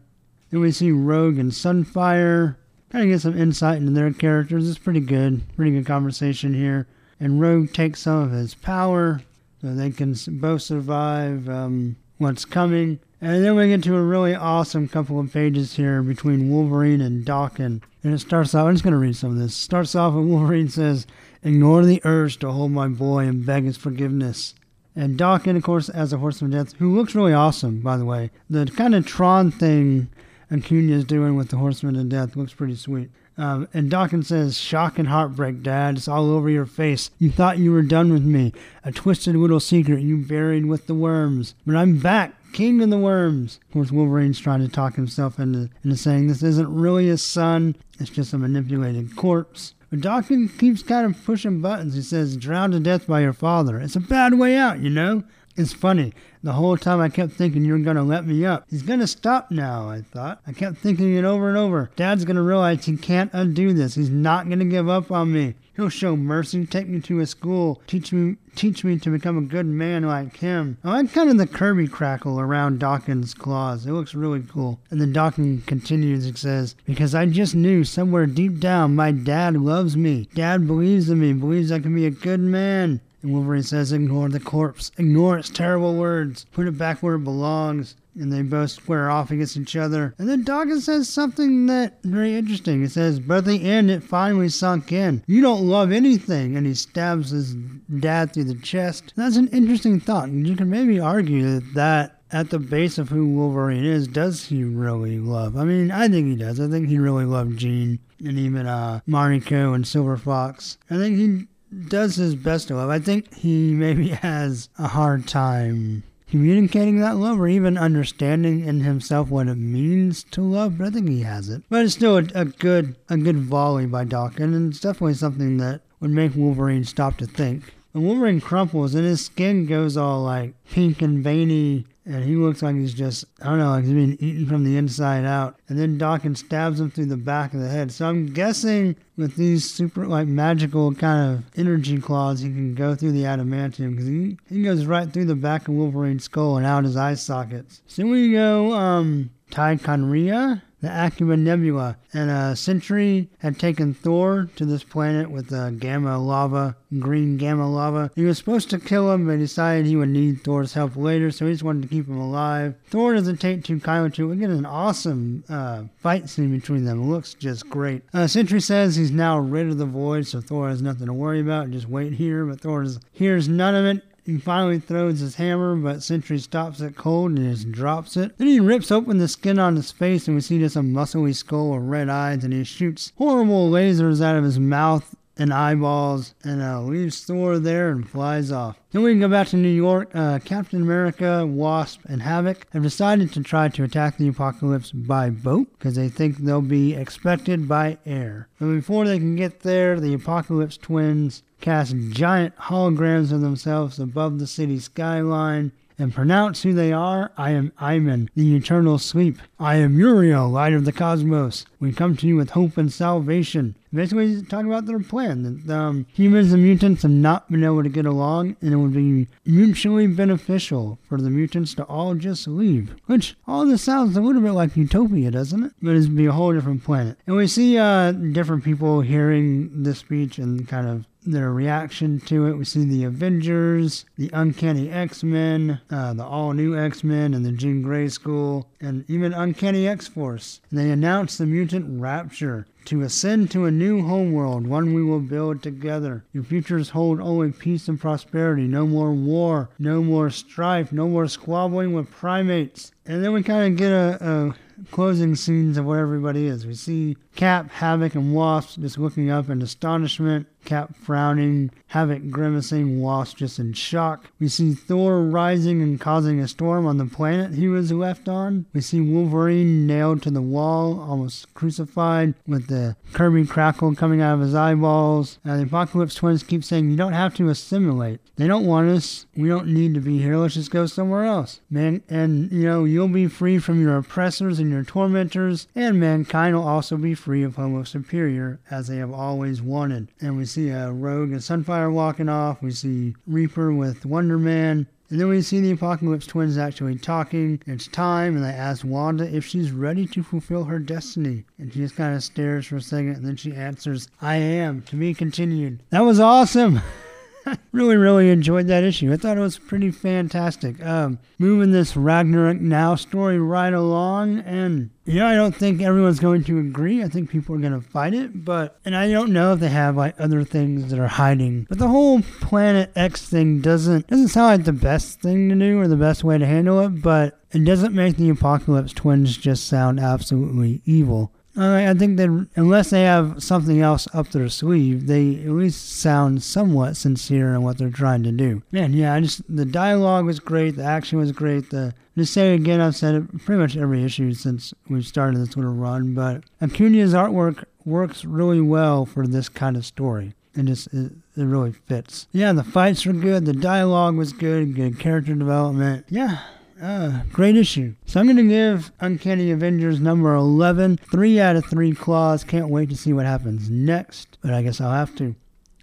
Then we see Rogue and Sunfire. Kind of get some insight into their characters. It's pretty good. Pretty good conversation here. And Rogue takes some of his power so they can both survive um, what's coming. And then we get to a really awesome couple of pages here between Wolverine and Daken. And it starts off, I'm just going to read some of this. It starts off with Wolverine says, Ignore the urge to hold my boy and beg his forgiveness. And Daken, of course, as a Horseman of Death, who looks really awesome, by the way. The kind of Tron thing Acuna is doing with the Horseman of Death looks pretty sweet. Um, and Daken says, Shock and heartbreak, Dad. It's all over your face. You thought you were done with me. A twisted little secret you buried with the worms. But I'm back, king of the worms. Of course, Wolverine's trying to talk himself into, into saying this isn't really his son, it's just a manipulated corpse. But Daken keeps kind of pushing buttons. He says, Drowned to death by your father. It's a bad way out, you know? It's funny. The whole time I kept thinking you're going to let me up. He's going to stop now, I thought. I kept thinking it over and over. Dad's going to realize he can't undo this. He's not going to give up on me. He'll show mercy, take me to a school, teach me teach me to become a good man like him. Oh, I like kind of the Kirby crackle around Daken's claws. It looks really cool. And then Daken continues and says, Because I just knew somewhere deep down my dad loves me. Dad believes in me, believes I can be a good man. And Wolverine says, Ignore the corpse. Ignore its terrible words. Put it back where it belongs. And they both square off against each other. And then Daken says something that very interesting. He says, But at the end, it finally sunk in. You don't love anything. And he stabs his dad through the chest. That's an interesting thought. And You can maybe argue that that at the base of who Wolverine is, does he really love? I mean, I think he does. I think he really loved Jean and even uh, Mariko and Silver Fox. I think he does his best to love. I think he maybe has a hard time communicating that love or even understanding in himself what it means to love. But I think he has it. But it's still a, a good a good volley by Daken, and it's definitely something that would make Wolverine stop to think. And Wolverine crumples and his skin goes all like pink and veiny and he looks like he's just I don't know, like he's being eaten from the inside out. And then Daken stabs him through the back of the head. So I'm guessing with these super like magical kind of energy claws, he can go through the adamantium because he, he goes right through the back of Wolverine's skull and out his eye sockets. So we go um Ticonderia the Aqua Nebula, and a Sentry had taken Thor to this planet with the gamma lava, green gamma lava. He was supposed to kill him, but decided he would need Thor's help later, so he just wanted to keep him alive. Thor doesn't take too kindly to it. We get an awesome uh, fight scene between them. It looks just great. Uh, Sentry says he's now rid of the void, so Thor has nothing to worry about. Just wait here, but Thor hears none of it he finally throws his hammer, but Sentry stops it cold and just drops it. Then he rips open the skin on his face, and we see just a muscly skull with red eyes, and he shoots horrible lasers out of his mouth and eyeballs and uh, leaves Thor there and flies off. Then we can go back to New York. Uh, Captain America, Wasp, and Havoc have decided to try to attack the apocalypse by boat because they think they'll be expected by air. But before they can get there, the apocalypse twins cast giant holograms of themselves above the city skyline and pronounce who they are. I am Eimin, the eternal sleep. I am Uriel, light of the cosmos. We come to you with hope and salvation. Basically, he's talking about their plan that um, humans and mutants have not been able to get along, and it would be mutually beneficial for the mutants to all just leave. Which all this sounds a little bit like Utopia, doesn't it? But it'd be a whole different planet. And we see uh, different people hearing this speech and kind of their reaction to it. We see the Avengers, the Uncanny X Men, uh, the all new X Men, and the Jean Grey School, and even Uncanny X Force. They announce the mutant rapture to ascend to a new homeworld, one we will build together. Your futures hold only peace and prosperity, no more war, no more strife, no more squabbling with primates. And then we kind of get a, a closing scenes of where everybody is. We see Cap, Havoc, and Wasp just looking up in astonishment. Cap frowning, Havoc grimacing, Wasp just in shock. We see Thor rising and causing a storm on the planet he was left on. We see Wolverine nailed to the wall, almost crucified, with the Kirby crackle coming out of his eyeballs. Uh, the Apocalypse Twins keep saying, You don't have to assimilate. They don't want us. We don't need to be here. Let's just go somewhere else. Man, and you know, you'll be free from your oppressors and your tormentors, and mankind will also be free of Homo Superior, as they have always wanted. And we see a Rogue and Sunfire walking off. We see Reaper with Wonder Man. And then we see the Apocalypse twins actually talking. It's time, and they ask Wanda if she's ready to fulfill her destiny. And she just kind of stares for a second, and then she answers, I am, to be continued. That was awesome! really, really enjoyed that issue. I thought it was pretty fantastic. Um, moving this Ragnarok Now story right along, and yeah, I don't think everyone's going to agree. I think people are going to fight it, but and I don't know if they have like other things that are hiding. But the whole Planet X thing doesn't doesn't sound like the best thing to do or the best way to handle it, but it doesn't make the Apocalypse Twins just sound absolutely evil. I think that unless they have something else up their sleeve, they at least sound somewhat sincere in what they're trying to do. Man, yeah, I just the dialogue was great, the action was great. The just say it again, I've said it pretty much every issue since we started this little run, but Acuna's artwork works really well for this kind of story. And just it, it really fits. Yeah, the fights were good, the dialogue was good, good character development. Yeah, uh, great issue. So I'm going to give Uncanny Avengers number 11 3 out of 3 claws. Can't wait to see what happens next, but I guess I'll have to.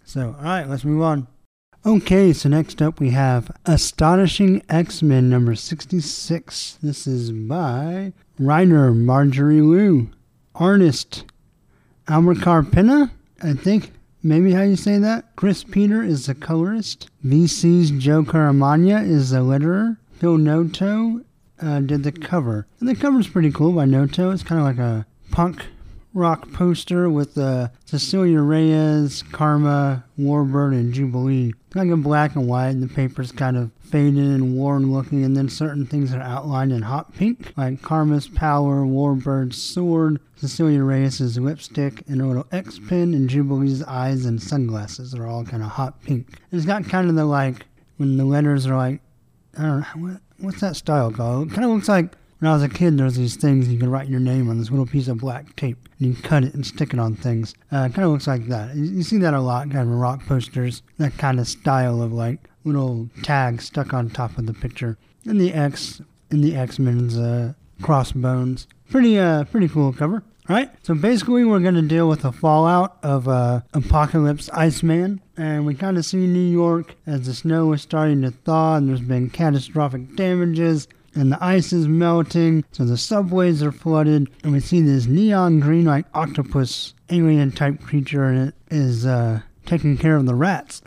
So, alright, let's move on. Okay, so next up we have Astonishing X Men number 66. This is by writer Marjorie Liu, artist Amilcar Pinna, I think. Maybe how you say that? Chris Peter is the colorist. VC's Joe Caramagna is the letterer. Phil Noto uh, did the cover. And the cover's pretty cool by Noto. It's kind of like a punk rock poster with uh, Cecilia Reyes, Karma, Warbird, and Jubilee. It's like a black and white. And the paper's kind of faded and worn looking, and then certain things are outlined in hot pink, like Karma's power, Warbird's sword, Cecilia Reyes's lipstick, and a little X pin, and Jubilee's eyes and sunglasses are all kind of hot pink. It's got kind of the like when the letters are like I don't know what what's that style called? It kind of looks like when I was a kid, there's these things you can write your name on this little piece of black tape, and you cut it and stick it on things. Uh, kind of looks like that. You, you see that a lot, kind of rock posters. That kind of style of like little tags stuck on top of the picture. And the X, in the X Men's uh, crossbones. Pretty, uh, pretty cool cover. Right, so basically, we're going to deal with the fallout of uh, Apocalypse Iceman. And we kind of see New York as the snow is starting to thaw and there's been catastrophic damages and the ice is melting, so the subways are flooded, and we see this neon green like octopus alien type creature, and it is uh, taking care of the rats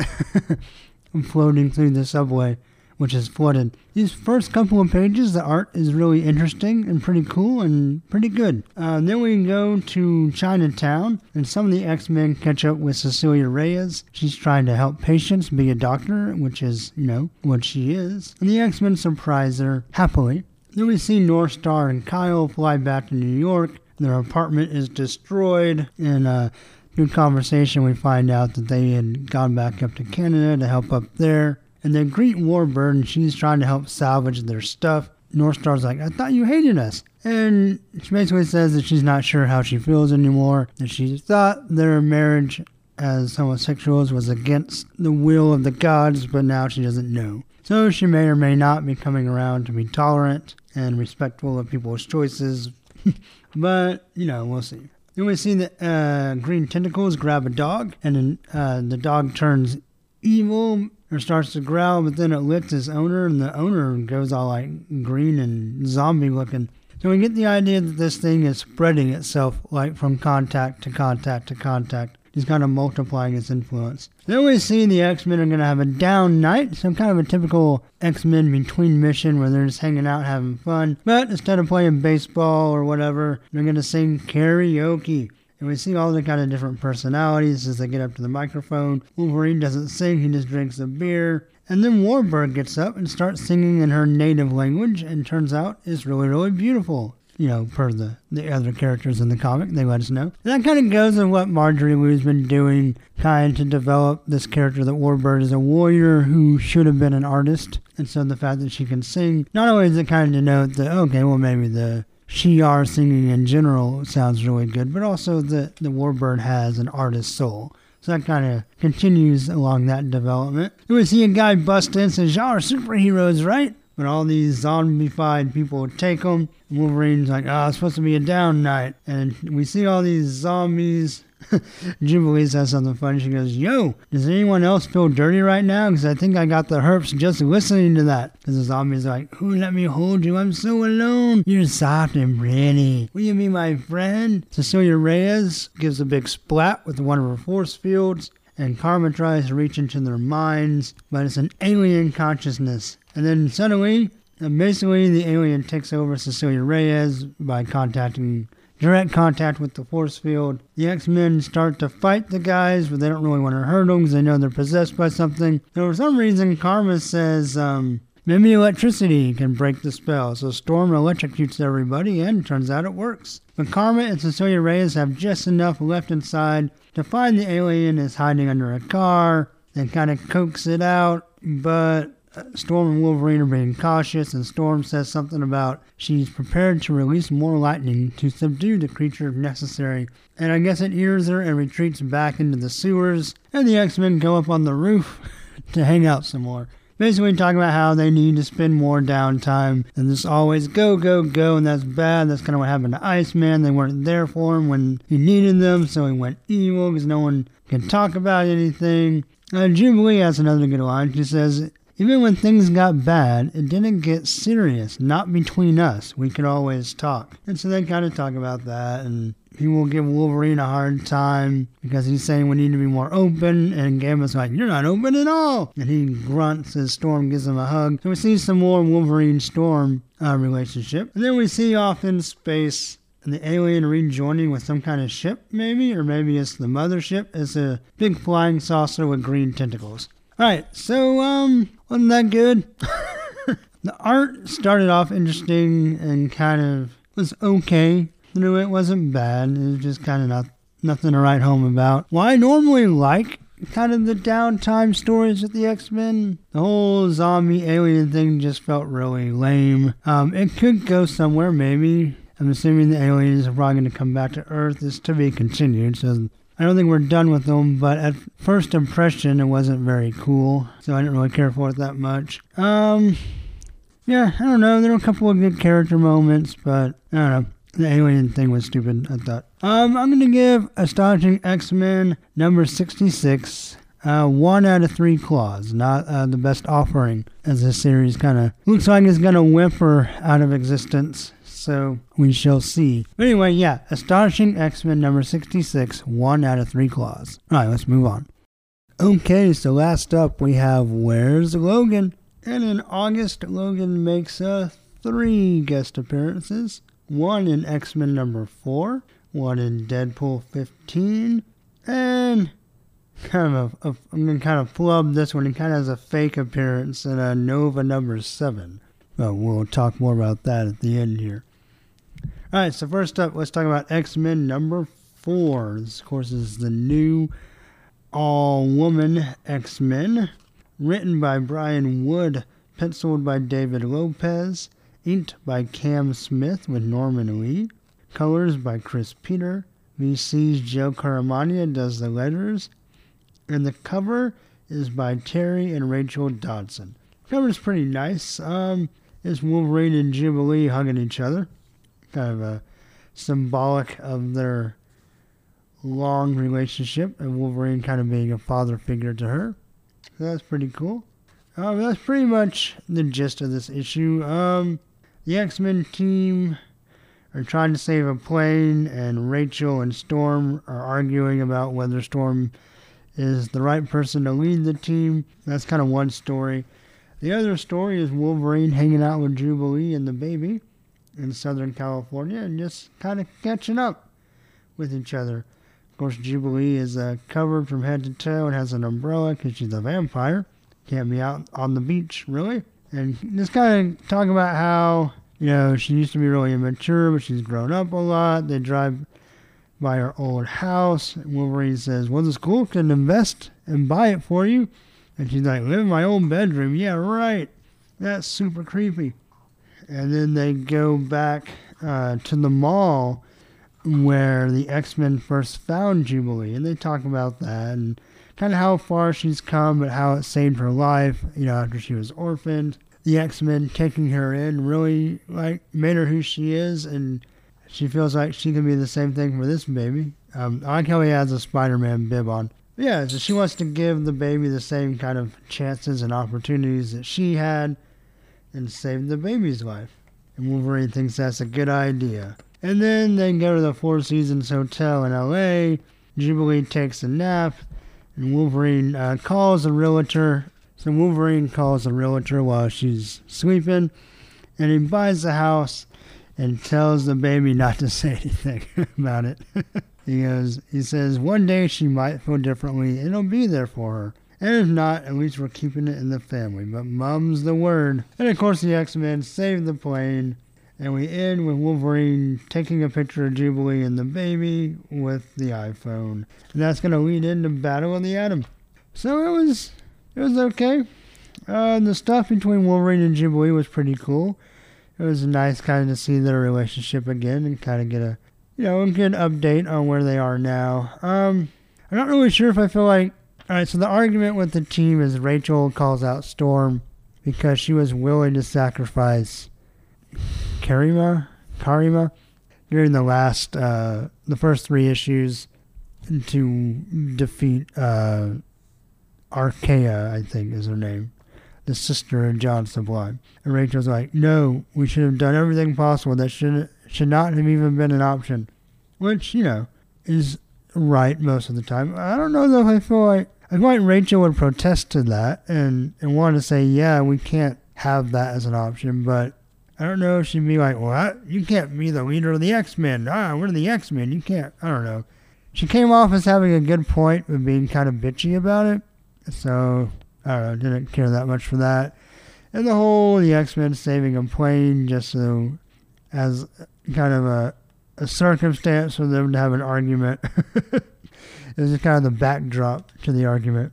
floating through the subway which is flooded. These first couple of pages, the art is really interesting and pretty cool and pretty good. Uh, then we go to Chinatown, and some of the X Men catch up with Cecilia Reyes. She's trying to help patients be a doctor, which is, you know, what she is. And the X Men surprise her happily. Then we see Northstar and Kyle fly back to New York. Their apartment is destroyed, and uh, through conversation, we find out that they had gone back up to Canada to help up there and the greet Warbird she's trying to help salvage their stuff. Northstar's like, I thought you hated us. And she basically says that she's not sure how she feels anymore, that she thought their marriage as homosexuals was against the will of the gods, but now she doesn't know. So she may or may not be coming around to be tolerant and respectful of people's choices. but, you know, we'll see. Then we see the uh, green tentacles grab a dog, and then uh, the dog turns evil or starts to growl, but then it licks its owner, and the owner goes all like green and zombie looking. So we get the idea that this thing is spreading itself like from contact to contact to contact. Just kind of multiplying its influence. Then we see the X Men are going to have a down night, some kind of a typical X Men between mission where they're just hanging out having fun. But instead of playing baseball or whatever, they're going to sing karaoke. And we see all the kind of different personalities as they get up to the microphone. Wolverine doesn't sing, he just drinks a beer. And then Warbird gets up and starts singing in her native language and turns out is really, really beautiful. You know, per the, the other characters in the comic, they let us know. And that kind of goes with what Marjorie Liu's been doing, of to develop this character that Warbird is a warrior who should have been an artist. And so the fact that she can sing, not only is it kind of note that, okay, well, maybe the Shi'ar singing in general sounds really good, but also the, the Warbird has an artist soul. So that kind of continues along that development. We see a guy bust in and says, Y'all are superheroes, right? But all these zombified people take them. Wolverine's like, oh, it's supposed to be a down night. And we see all these zombies Jubilee says something funny. She goes, Yo, does anyone else feel dirty right now? Because I think I got the herpes just listening to that. Because the zombie's like, Who let me hold you? I'm so alone. You're soft and pretty. Will you be my friend? Cecilia Reyes gives a big splat with one of her force fields. And Karma tries to reach into their minds, but it's an alien consciousness. And then suddenly, basically, the alien takes over Cecilia Reyes by contacting direct contact with the force field. The X Men start to fight the guys, but they don't really want to hurt them because they know they're possessed by something. And for some reason, Karma says, um, maybe electricity can break the spell. So Storm electrocutes everybody, and turns out it works. But Karma and Cecilia Reyes have just enough left inside to find the alien is hiding under a car. They kind of coax it out, but Storm and Wolverine are being cautious, and Storm says something about she's prepared to release more lightning to subdue the creature if necessary. And I guess it ears her and retreats back into the sewers, and the X Men go up on the roof to hang out some more. Basically, talking about how they need to spend more downtime and just always go, go, go, and that's bad. That's kind of what happened to Iceman. They weren't there for him when he needed them, so he went evil because no one can talk about anything. Uh, Jubilee has another good line. She says, even when things got bad, it didn't get serious, not between us. We could always talk. And so they kind of talk about that, and he will give Wolverine a hard time because he's saying we need to be more open, and Gambit's like, You're not open at all! And he grunts as Storm gives him a hug. So we see some more Wolverine Storm uh, relationship. And then we see off in space the alien rejoining with some kind of ship, maybe, or maybe it's the mothership. It's a big flying saucer with green tentacles. All right, so um, wasn't that good? the art started off interesting and kind of was okay. You know, it wasn't bad. It was just kind of not nothing to write home about. Well, I normally like kind of the downtime stories with the X Men. The whole zombie alien thing just felt really lame. Um, it could go somewhere, maybe. I'm assuming the aliens are probably going to come back to Earth. It's to be continued, so I don't think we're done with them. But at first impression, it wasn't very cool, so I didn't really care for it that much. Um, yeah, I don't know. There were a couple of good character moments, but I don't know. The alien thing was stupid, I thought. Um, I'm going to give Astonishing X Men number 66 uh, one out of three claws. Not uh, the best offering, as this series kind of looks like it's going to whimper out of existence. So we shall see. Anyway, yeah, Astonishing X Men number 66, one out of three claws. All right, let's move on. Okay, so last up we have Where's Logan? And in August, Logan makes uh, three guest appearances one in X Men number 4, one in Deadpool 15, and kind of a, a I'm to kind of flub this one. He kind of has a fake appearance in a Nova number 7. But we'll talk more about that at the end here. Alright, so first up, let's talk about X Men number 4. This, of course, is the new all woman X Men, written by Brian Wood, penciled by David Lopez Inked by Cam Smith with Norman Lee. Colors by Chris Peter. VC's Joe Caramagna does the letters. And the cover is by Terry and Rachel Dodson. Cover is pretty nice. Um, it's Wolverine and Jubilee hugging each other. Kind of a symbolic of their long relationship and Wolverine kind of being a father figure to her. So that's pretty cool. Um, that's pretty much the gist of this issue. Um, the X Men team are trying to save a plane, and Rachel and Storm are arguing about whether Storm is the right person to lead the team. That's kind of one story. The other story is Wolverine hanging out with Jubilee and the baby in Southern California and just kind of catching up with each other. Of course, Jubilee is uh, covered from head to toe and has an umbrella because she's a vampire. Can't be out on the beach, really. And just kind of talk about how you know, she used to be really immature, but she's grown up a lot. They drive by her old house. Wolverine says, Well, the school can invest and buy it for you. And she's like, Live in my old bedroom. Yeah, right. That's super creepy. And then they go back uh, to the mall where the X Men first found Jubilee. And they talk about that and kind of how far she's come, but how it saved her life, you know, after she was orphaned the X Men taking her in really like made her who she is, and she feels like she can be the same thing for this baby. Um, I like how he has a Spider Man bib on. But yeah, so she wants to give the baby the same kind of chances and opportunities that she had, and save the baby's life. And Wolverine thinks that's a good idea. And then they go to the Four Seasons Hotel in L.A. Jubilee takes a nap, and Wolverine uh, calls a realtor so Wolverine calls a realtor while she's sleeping, and he buys the house and tells the baby not to say anything about it. he goes, he says, one day she might feel differently. and It'll be there for her. And if not, at least we're keeping it in the family. But mum's the word. And of course, the X Men save the plane. And we end with Wolverine taking a picture of Jubilee and the baby with the iPhone. And that's going to lead into Battle of the Atom. So it was it was okay. Uh, the stuff between Wolverine and Jubilee was pretty cool. It was nice kind of to see their relationship again and kind of get a, you know, a good update on where they are now. Um, I'm not really sure if I feel like. All right, so the argument with the team is Rachel calls out Storm because she was willing to sacrifice Karima, Karima during the last, uh, the first three issues to defeat uh, Arkea, I think is her name, the sister of John Sublime. And Rachel's like, no, we should have done everything possible. That should should not have even been an option. Which, you know, is right most of the time. I don't know though I feel like Feel like Rachel would protest to that and, and want to say, yeah, we can't have that as an option, but I don't know if she'd be like, well, you can't be the leader of the X Men. Ah, we're the X Men. You can't. I don't know. She came off as having a good point, but being kind of bitchy about it. So I don't know, didn't care that much for that. And the whole the X Men saving a plane just so as kind of a, a circumstance for them to have an argument. it was kind of the backdrop to the argument.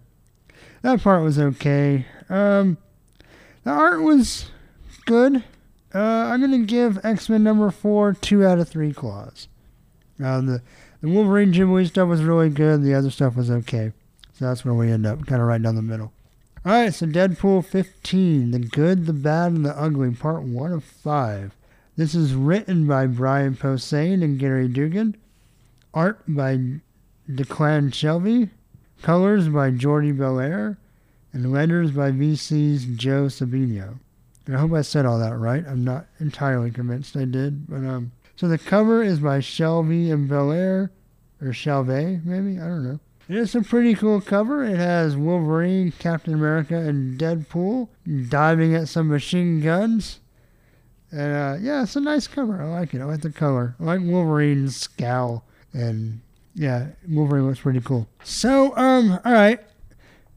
That part was okay. Um, the art was good. Uh, I'm gonna give X Men number four two out of three claws. Uh, the the Wolverine Jubilee stuff was really good. The other stuff was okay. So that's where we end up, kind of right down the middle. All right, so Deadpool 15, The Good, the Bad, and the Ugly, part one of five. This is written by Brian Posehn and Gerry Duggan, Art by Declan Shelby, Colors by Jordie Bellaire. And letters by VC's Joe Sabino. And I hope I said all that right. I'm not entirely convinced I did. But um, So the cover is by Shelby and Bellaire. Or Shalvey, maybe? I don't know. It's a pretty cool cover. It has Wolverine, Captain America, and Deadpool diving at some machine guns. And uh, yeah, it's a nice cover. I like it. I like the color. I like Wolverine's scowl. And yeah, Wolverine looks pretty cool. So, um, all right.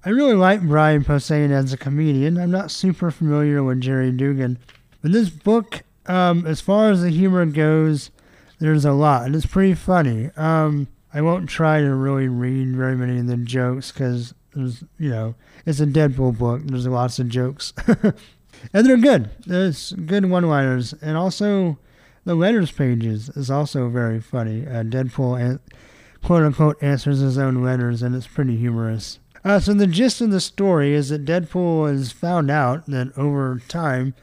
I really like Brian Posehn as a comedian. I'm not super familiar with Gerry Duggan. But this book, um, as far as the humor goes, there's a lot. And it's pretty funny. Um, I won't try to really read very many of the jokes because you know, it's a Deadpool book. There's lots of jokes, and they're good. There's good one-liners, and also the letters pages is also very funny. Uh, Deadpool, an- quote unquote, answers his own letters, and it's pretty humorous. Uh, so the gist of the story is that Deadpool has found out that over time,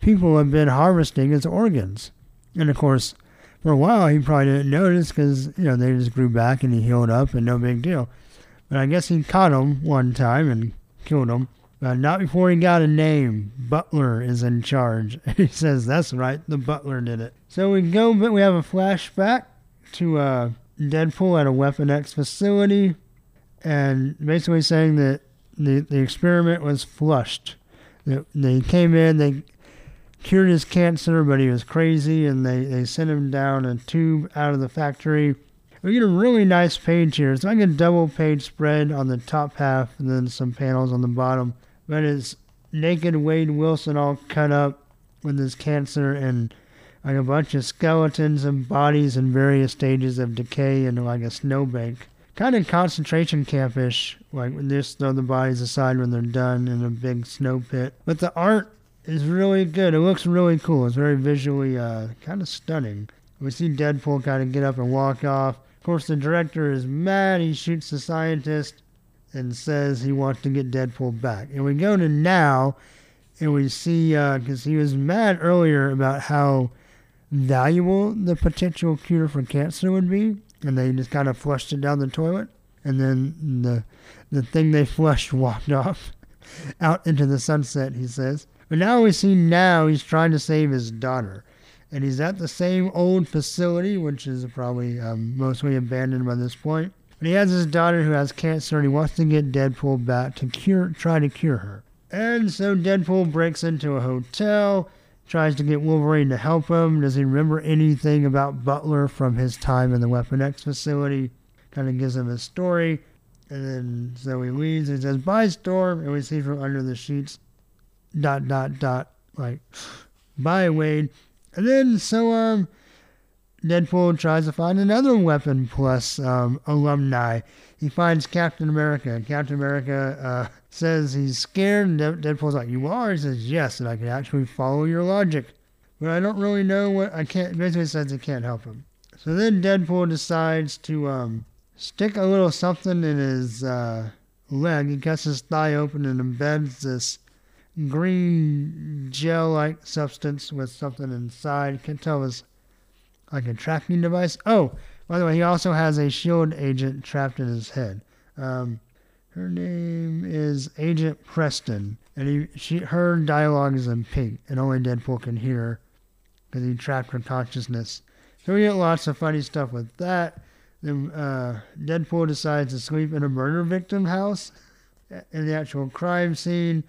people have been harvesting his organs, and of course for a while he probably didn't notice because you know they just grew back and he healed up and no big deal. But I guess he caught him one time and killed him. But not before he got a name. Butler is in charge. he says that's right, the butler did it. So we go, but we have a flashback to uh, Deadpool at a Weapon X facility, and basically saying that the the experiment was flushed. They, they came in, they cured his cancer, but he was crazy, and they, they sent him down a tube out of the factory. We get a really nice page here. It's like a double page spread on the top half, and then some panels on the bottom. But it's naked Wade Wilson all cut up with his cancer, and like a bunch of skeletons and bodies in various stages of decay, and like a snowbank. Kind of concentration campish, like they just throw the bodies aside when they're done in a big snow pit. But the art is really good. It looks really cool. It's very visually uh, kind of stunning. We see Deadpool kind of get up and walk off. Of course, the director is mad. He shoots the scientist and says he wants to get Deadpool back. And we go to now, and we see because uh, he was mad earlier about how valuable the potential cure for cancer would be, and they just kind of flushed it down the toilet. And then the the thing they flushed walked off out into the sunset. He says. But now we see now he's trying to save his daughter. And he's at the same old facility, which is probably um, mostly abandoned by this point. But he has his daughter who has cancer and he wants to get Deadpool back to cure, try to cure her. And so Deadpool breaks into a hotel, tries to get Wolverine to help him. Does he remember anything about Butler from his time in the Weapon X facility? Kind of gives him a story. And then so he leaves and says, Bye, Storm. And we see from under the sheets dot dot dot like bye Wade. And then so um Deadpool tries to find another weapon plus um, alumni. He finds Captain America. Captain America uh, says he's scared, and Deadpool's like, "You are?" He says, "Yes," and I can actually follow your logic, but I don't really know what I can't. Basically, says he can't help him. So then Deadpool decides to um, stick a little something in his uh, leg. He cuts his thigh open and embeds this green gel-like substance with something inside. Can't tell if it's like a tracking device. Oh, by the way, he also has a shield agent trapped in his head. Um, her name is Agent Preston, and he, she, her dialogue is in pink, and only Deadpool can hear because he trapped her consciousness. So we get lots of funny stuff with that. Then uh, Deadpool decides to sleep in a murder victim house in the actual crime scene.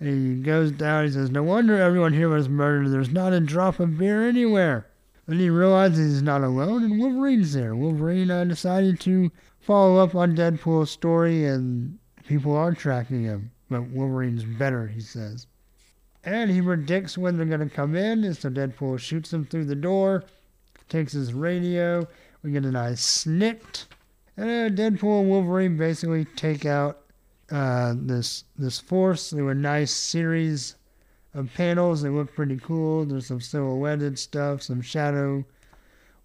And he goes down. He says, "No wonder everyone here was murdered. There's not a drop of beer anywhere." Then he realizes he's not alone, and Wolverine's there. Wolverine uh, decided to follow up on Deadpool's story, and people are tracking him. But Wolverine's better, he says. And he predicts when they're going to come in, and so Deadpool shoots them through the door, takes his radio. We get a nice snikt, And uh, Deadpool and Wolverine basically take out uh, this this force. They were a nice series of panels. They look pretty cool. There's some silhouetted stuff, some shadow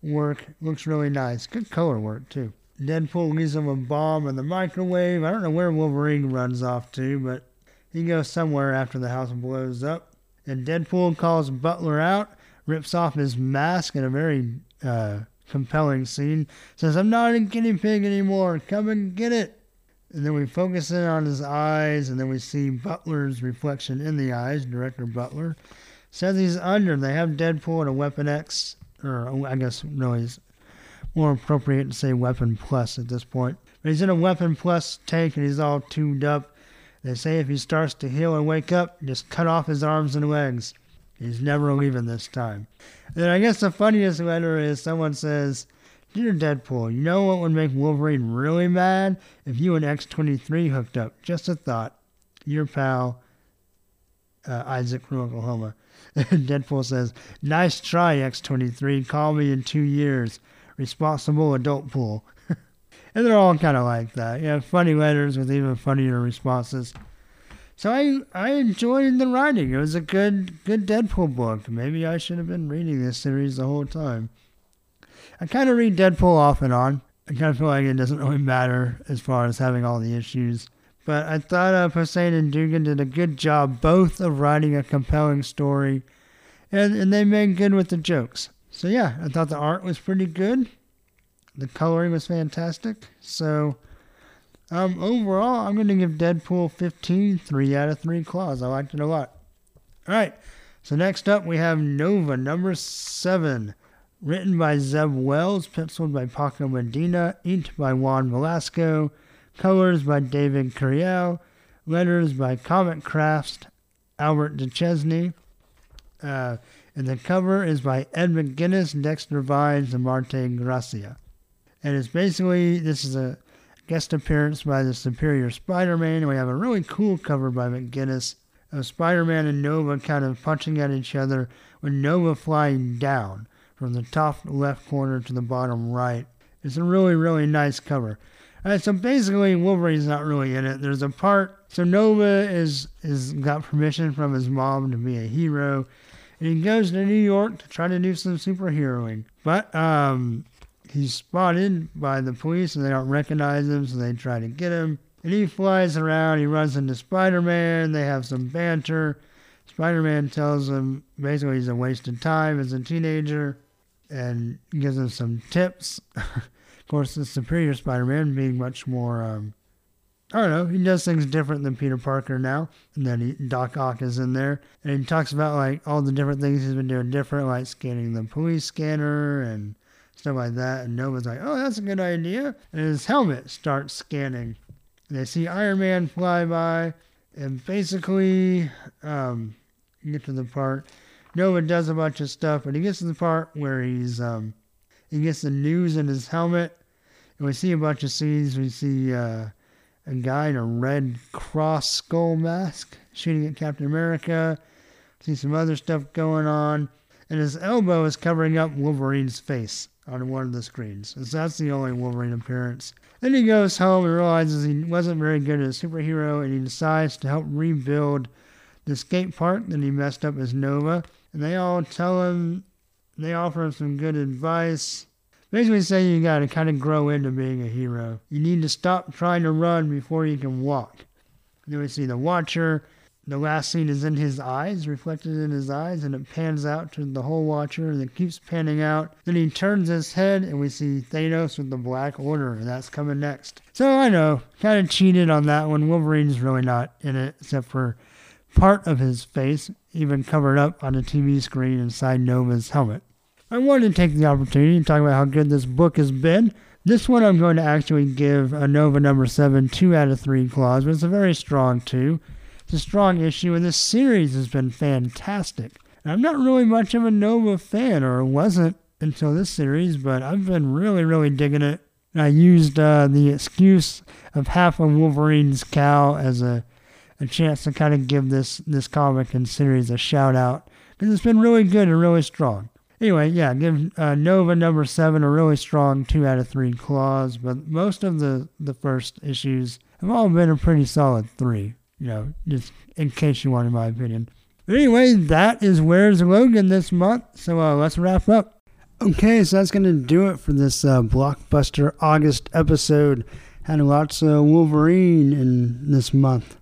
work. Looks really nice. Good color work too. Deadpool leaves him a bomb in the microwave. I don't know where Wolverine runs off to, but he goes somewhere after the house blows up. And Deadpool calls Butler out, rips off his mask in a very uh, compelling scene. Says, I'm not a guinea pig anymore. Come and get it. And then we focus in on his eyes, and then we see Butler's reflection in the eyes, Director Butler. Says he's under. They have Deadpool in a Weapon X, or I guess no, it's more appropriate to say Weapon Plus at this point. But he's in a Weapon Plus tank, and he's all tuned up. They say if he starts to heal and wake up, just cut off his arms and legs. He's never leaving this time. Then I guess the funniest letter is someone says, Dear Deadpool, you know what would make Wolverine really mad? If you and X23 hooked up. Just a thought. Your pal, uh, Isaac from Oklahoma. Deadpool says, Nice try, X23. Call me in two years. Responsible adult pool. and they're all kind of like that. You have funny letters with even funnier responses. So I I enjoyed the writing. It was a good good Deadpool book. Maybe I should have been reading this series the whole time. I kind of read Deadpool off and on. I kind of feel like it doesn't really matter as far as having all the issues. But I thought uh, Posehn and Duggan did a good job both of writing a compelling story, and, and they made good with the jokes. So yeah, I thought the art was pretty good. The coloring was fantastic. So um, overall, I'm going to give Deadpool 15 3 out of 3 claws. I liked it a lot. All right, so next up we have Nova number 7. Written by Zeb Wells, penciled by Paco Medina, inked by Juan Velasco, colors by David Curiel, letters by Comicraft's, Albert Deschesne. Uh, and the cover is by Ed McGuinness, Dexter Vines, and Marte Gracia. And it's basically, this is a guest appearance by the Superior Spider-Man. We have a really cool cover by McGuinness of Spider-Man and Nova kind of punching at each other with Nova flying down from the top left corner to the bottom right. It's a really, really nice cover. Alright, so basically Wolverine's not really in it. There's a part so Nova is is got permission from his mom to be a hero. And he goes to New York to try to do some superheroing. But um he's spotted by the police and they don't recognize him, so they try to get him. And he flies around, he runs into Spider Man, they have some banter. Spider Man tells him basically he's a waste of time as a teenager and gives him some tips. of course, the Superior Spider Man being much more, um, I don't know, he does things different than Peter Parker now. And then he, Doc Ock is in there. And he talks about like all the different things he's been doing different, like scanning the police scanner and stuff like that. And Nova's like, oh, that's a good idea. And his helmet starts scanning. And they see Iron Man fly by. And basically, um, get to the part. Nova does a bunch of stuff, but he gets to the part where he's um, he gets the news in his helmet, and we see a bunch of scenes. We see uh, a guy in a red cross skull mask shooting at Captain America. See some other stuff going on, and his elbow is covering up Wolverine's face on one of the screens. So that's the only Wolverine appearance. Then he goes home and realizes he wasn't very good as a superhero, and he decides to help rebuild the skate park that he messed up as Nova. And they all tell him, they offer him some good advice. Basically, say you got to kind of grow into being a hero. You need to stop trying to run before you can walk. then we see the Watcher. The last scene is in his eyes, reflected in his eyes, and it pans out to the whole Watcher, and it keeps panning out. Then he turns his head, and we see Thanos with the Black Order, and that's coming next. So I know, kind of cheated on that one. Wolverine's really not in it, except for part of his face, even covered up on a TV screen inside Nova's helmet. I wanted to take the opportunity to talk about how good this book has been. This one I'm going to actually give a Nova number 7 2 out of 3 claws, but it's a very strong 2. It's a strong issue, and this series has been fantastic. I'm not really much of a Nova fan, or wasn't until this series, but I've been really, really digging it. I used uh, the excuse of half of Wolverine's cow as a, a chance to kind of give this, this comic and series a shout out because it's been really good and really strong. Anyway, yeah, give uh, Nova number seven a really strong two out of three claws, but most of the, the first issues have all been a pretty solid three, you know, just in case you want, in my opinion. But anyway, that is Where's Logan this month, so uh, let's wrap up. Okay, so that's going to do it for this uh, blockbuster August episode. Had lots of Wolverine in this month.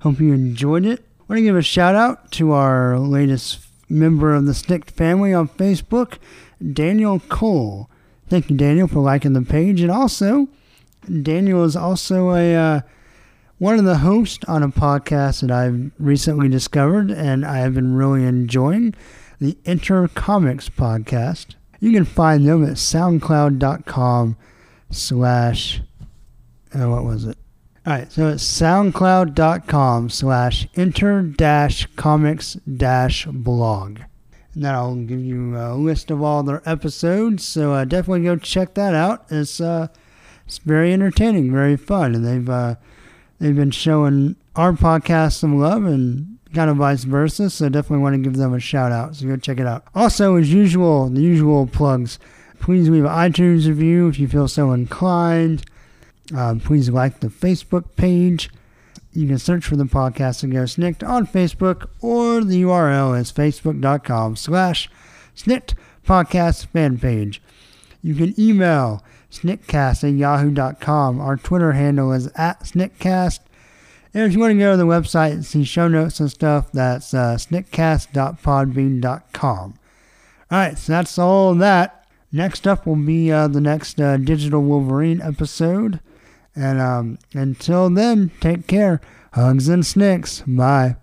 Hope you enjoyed it. I want to give a shout out to our latest member of the Snikt family on Facebook, Daniel Cole. Thank you, Daniel, for liking the page. And also, Daniel is also a uh, one of the hosts on a podcast that I've recently discovered and I have been really enjoying, the Enter Comics podcast. You can find them at soundcloud.com slash, uh, what was it? All right, so it's soundcloud.com slash enter dash comics dash blog. And that'll give you a list of all their episodes. So uh, definitely go check that out. It's uh, it's very entertaining, very fun, and they've uh, they've been showing our podcast some love and kind of vice versa. So definitely want to give them a shout out. So go check it out. Also, as usual, the usual plugs. Please leave an iTunes review if you feel so inclined. Uh, please like the Facebook page. You can search for the podcast and go Snikt on Facebook, or the URL is facebook.com slash Snikt podcast fan page. You can email sniktcast at yahoo.com. Our Twitter handle is at sniktcast. And if you want to go to the website and see show notes and stuff, that's uh, sniktcast.podbean.com. All right, so that's all that. Next up will be uh, the next uh, Digital Wolverine episode. And um, until then, take care. Hugs and snicks. Bye.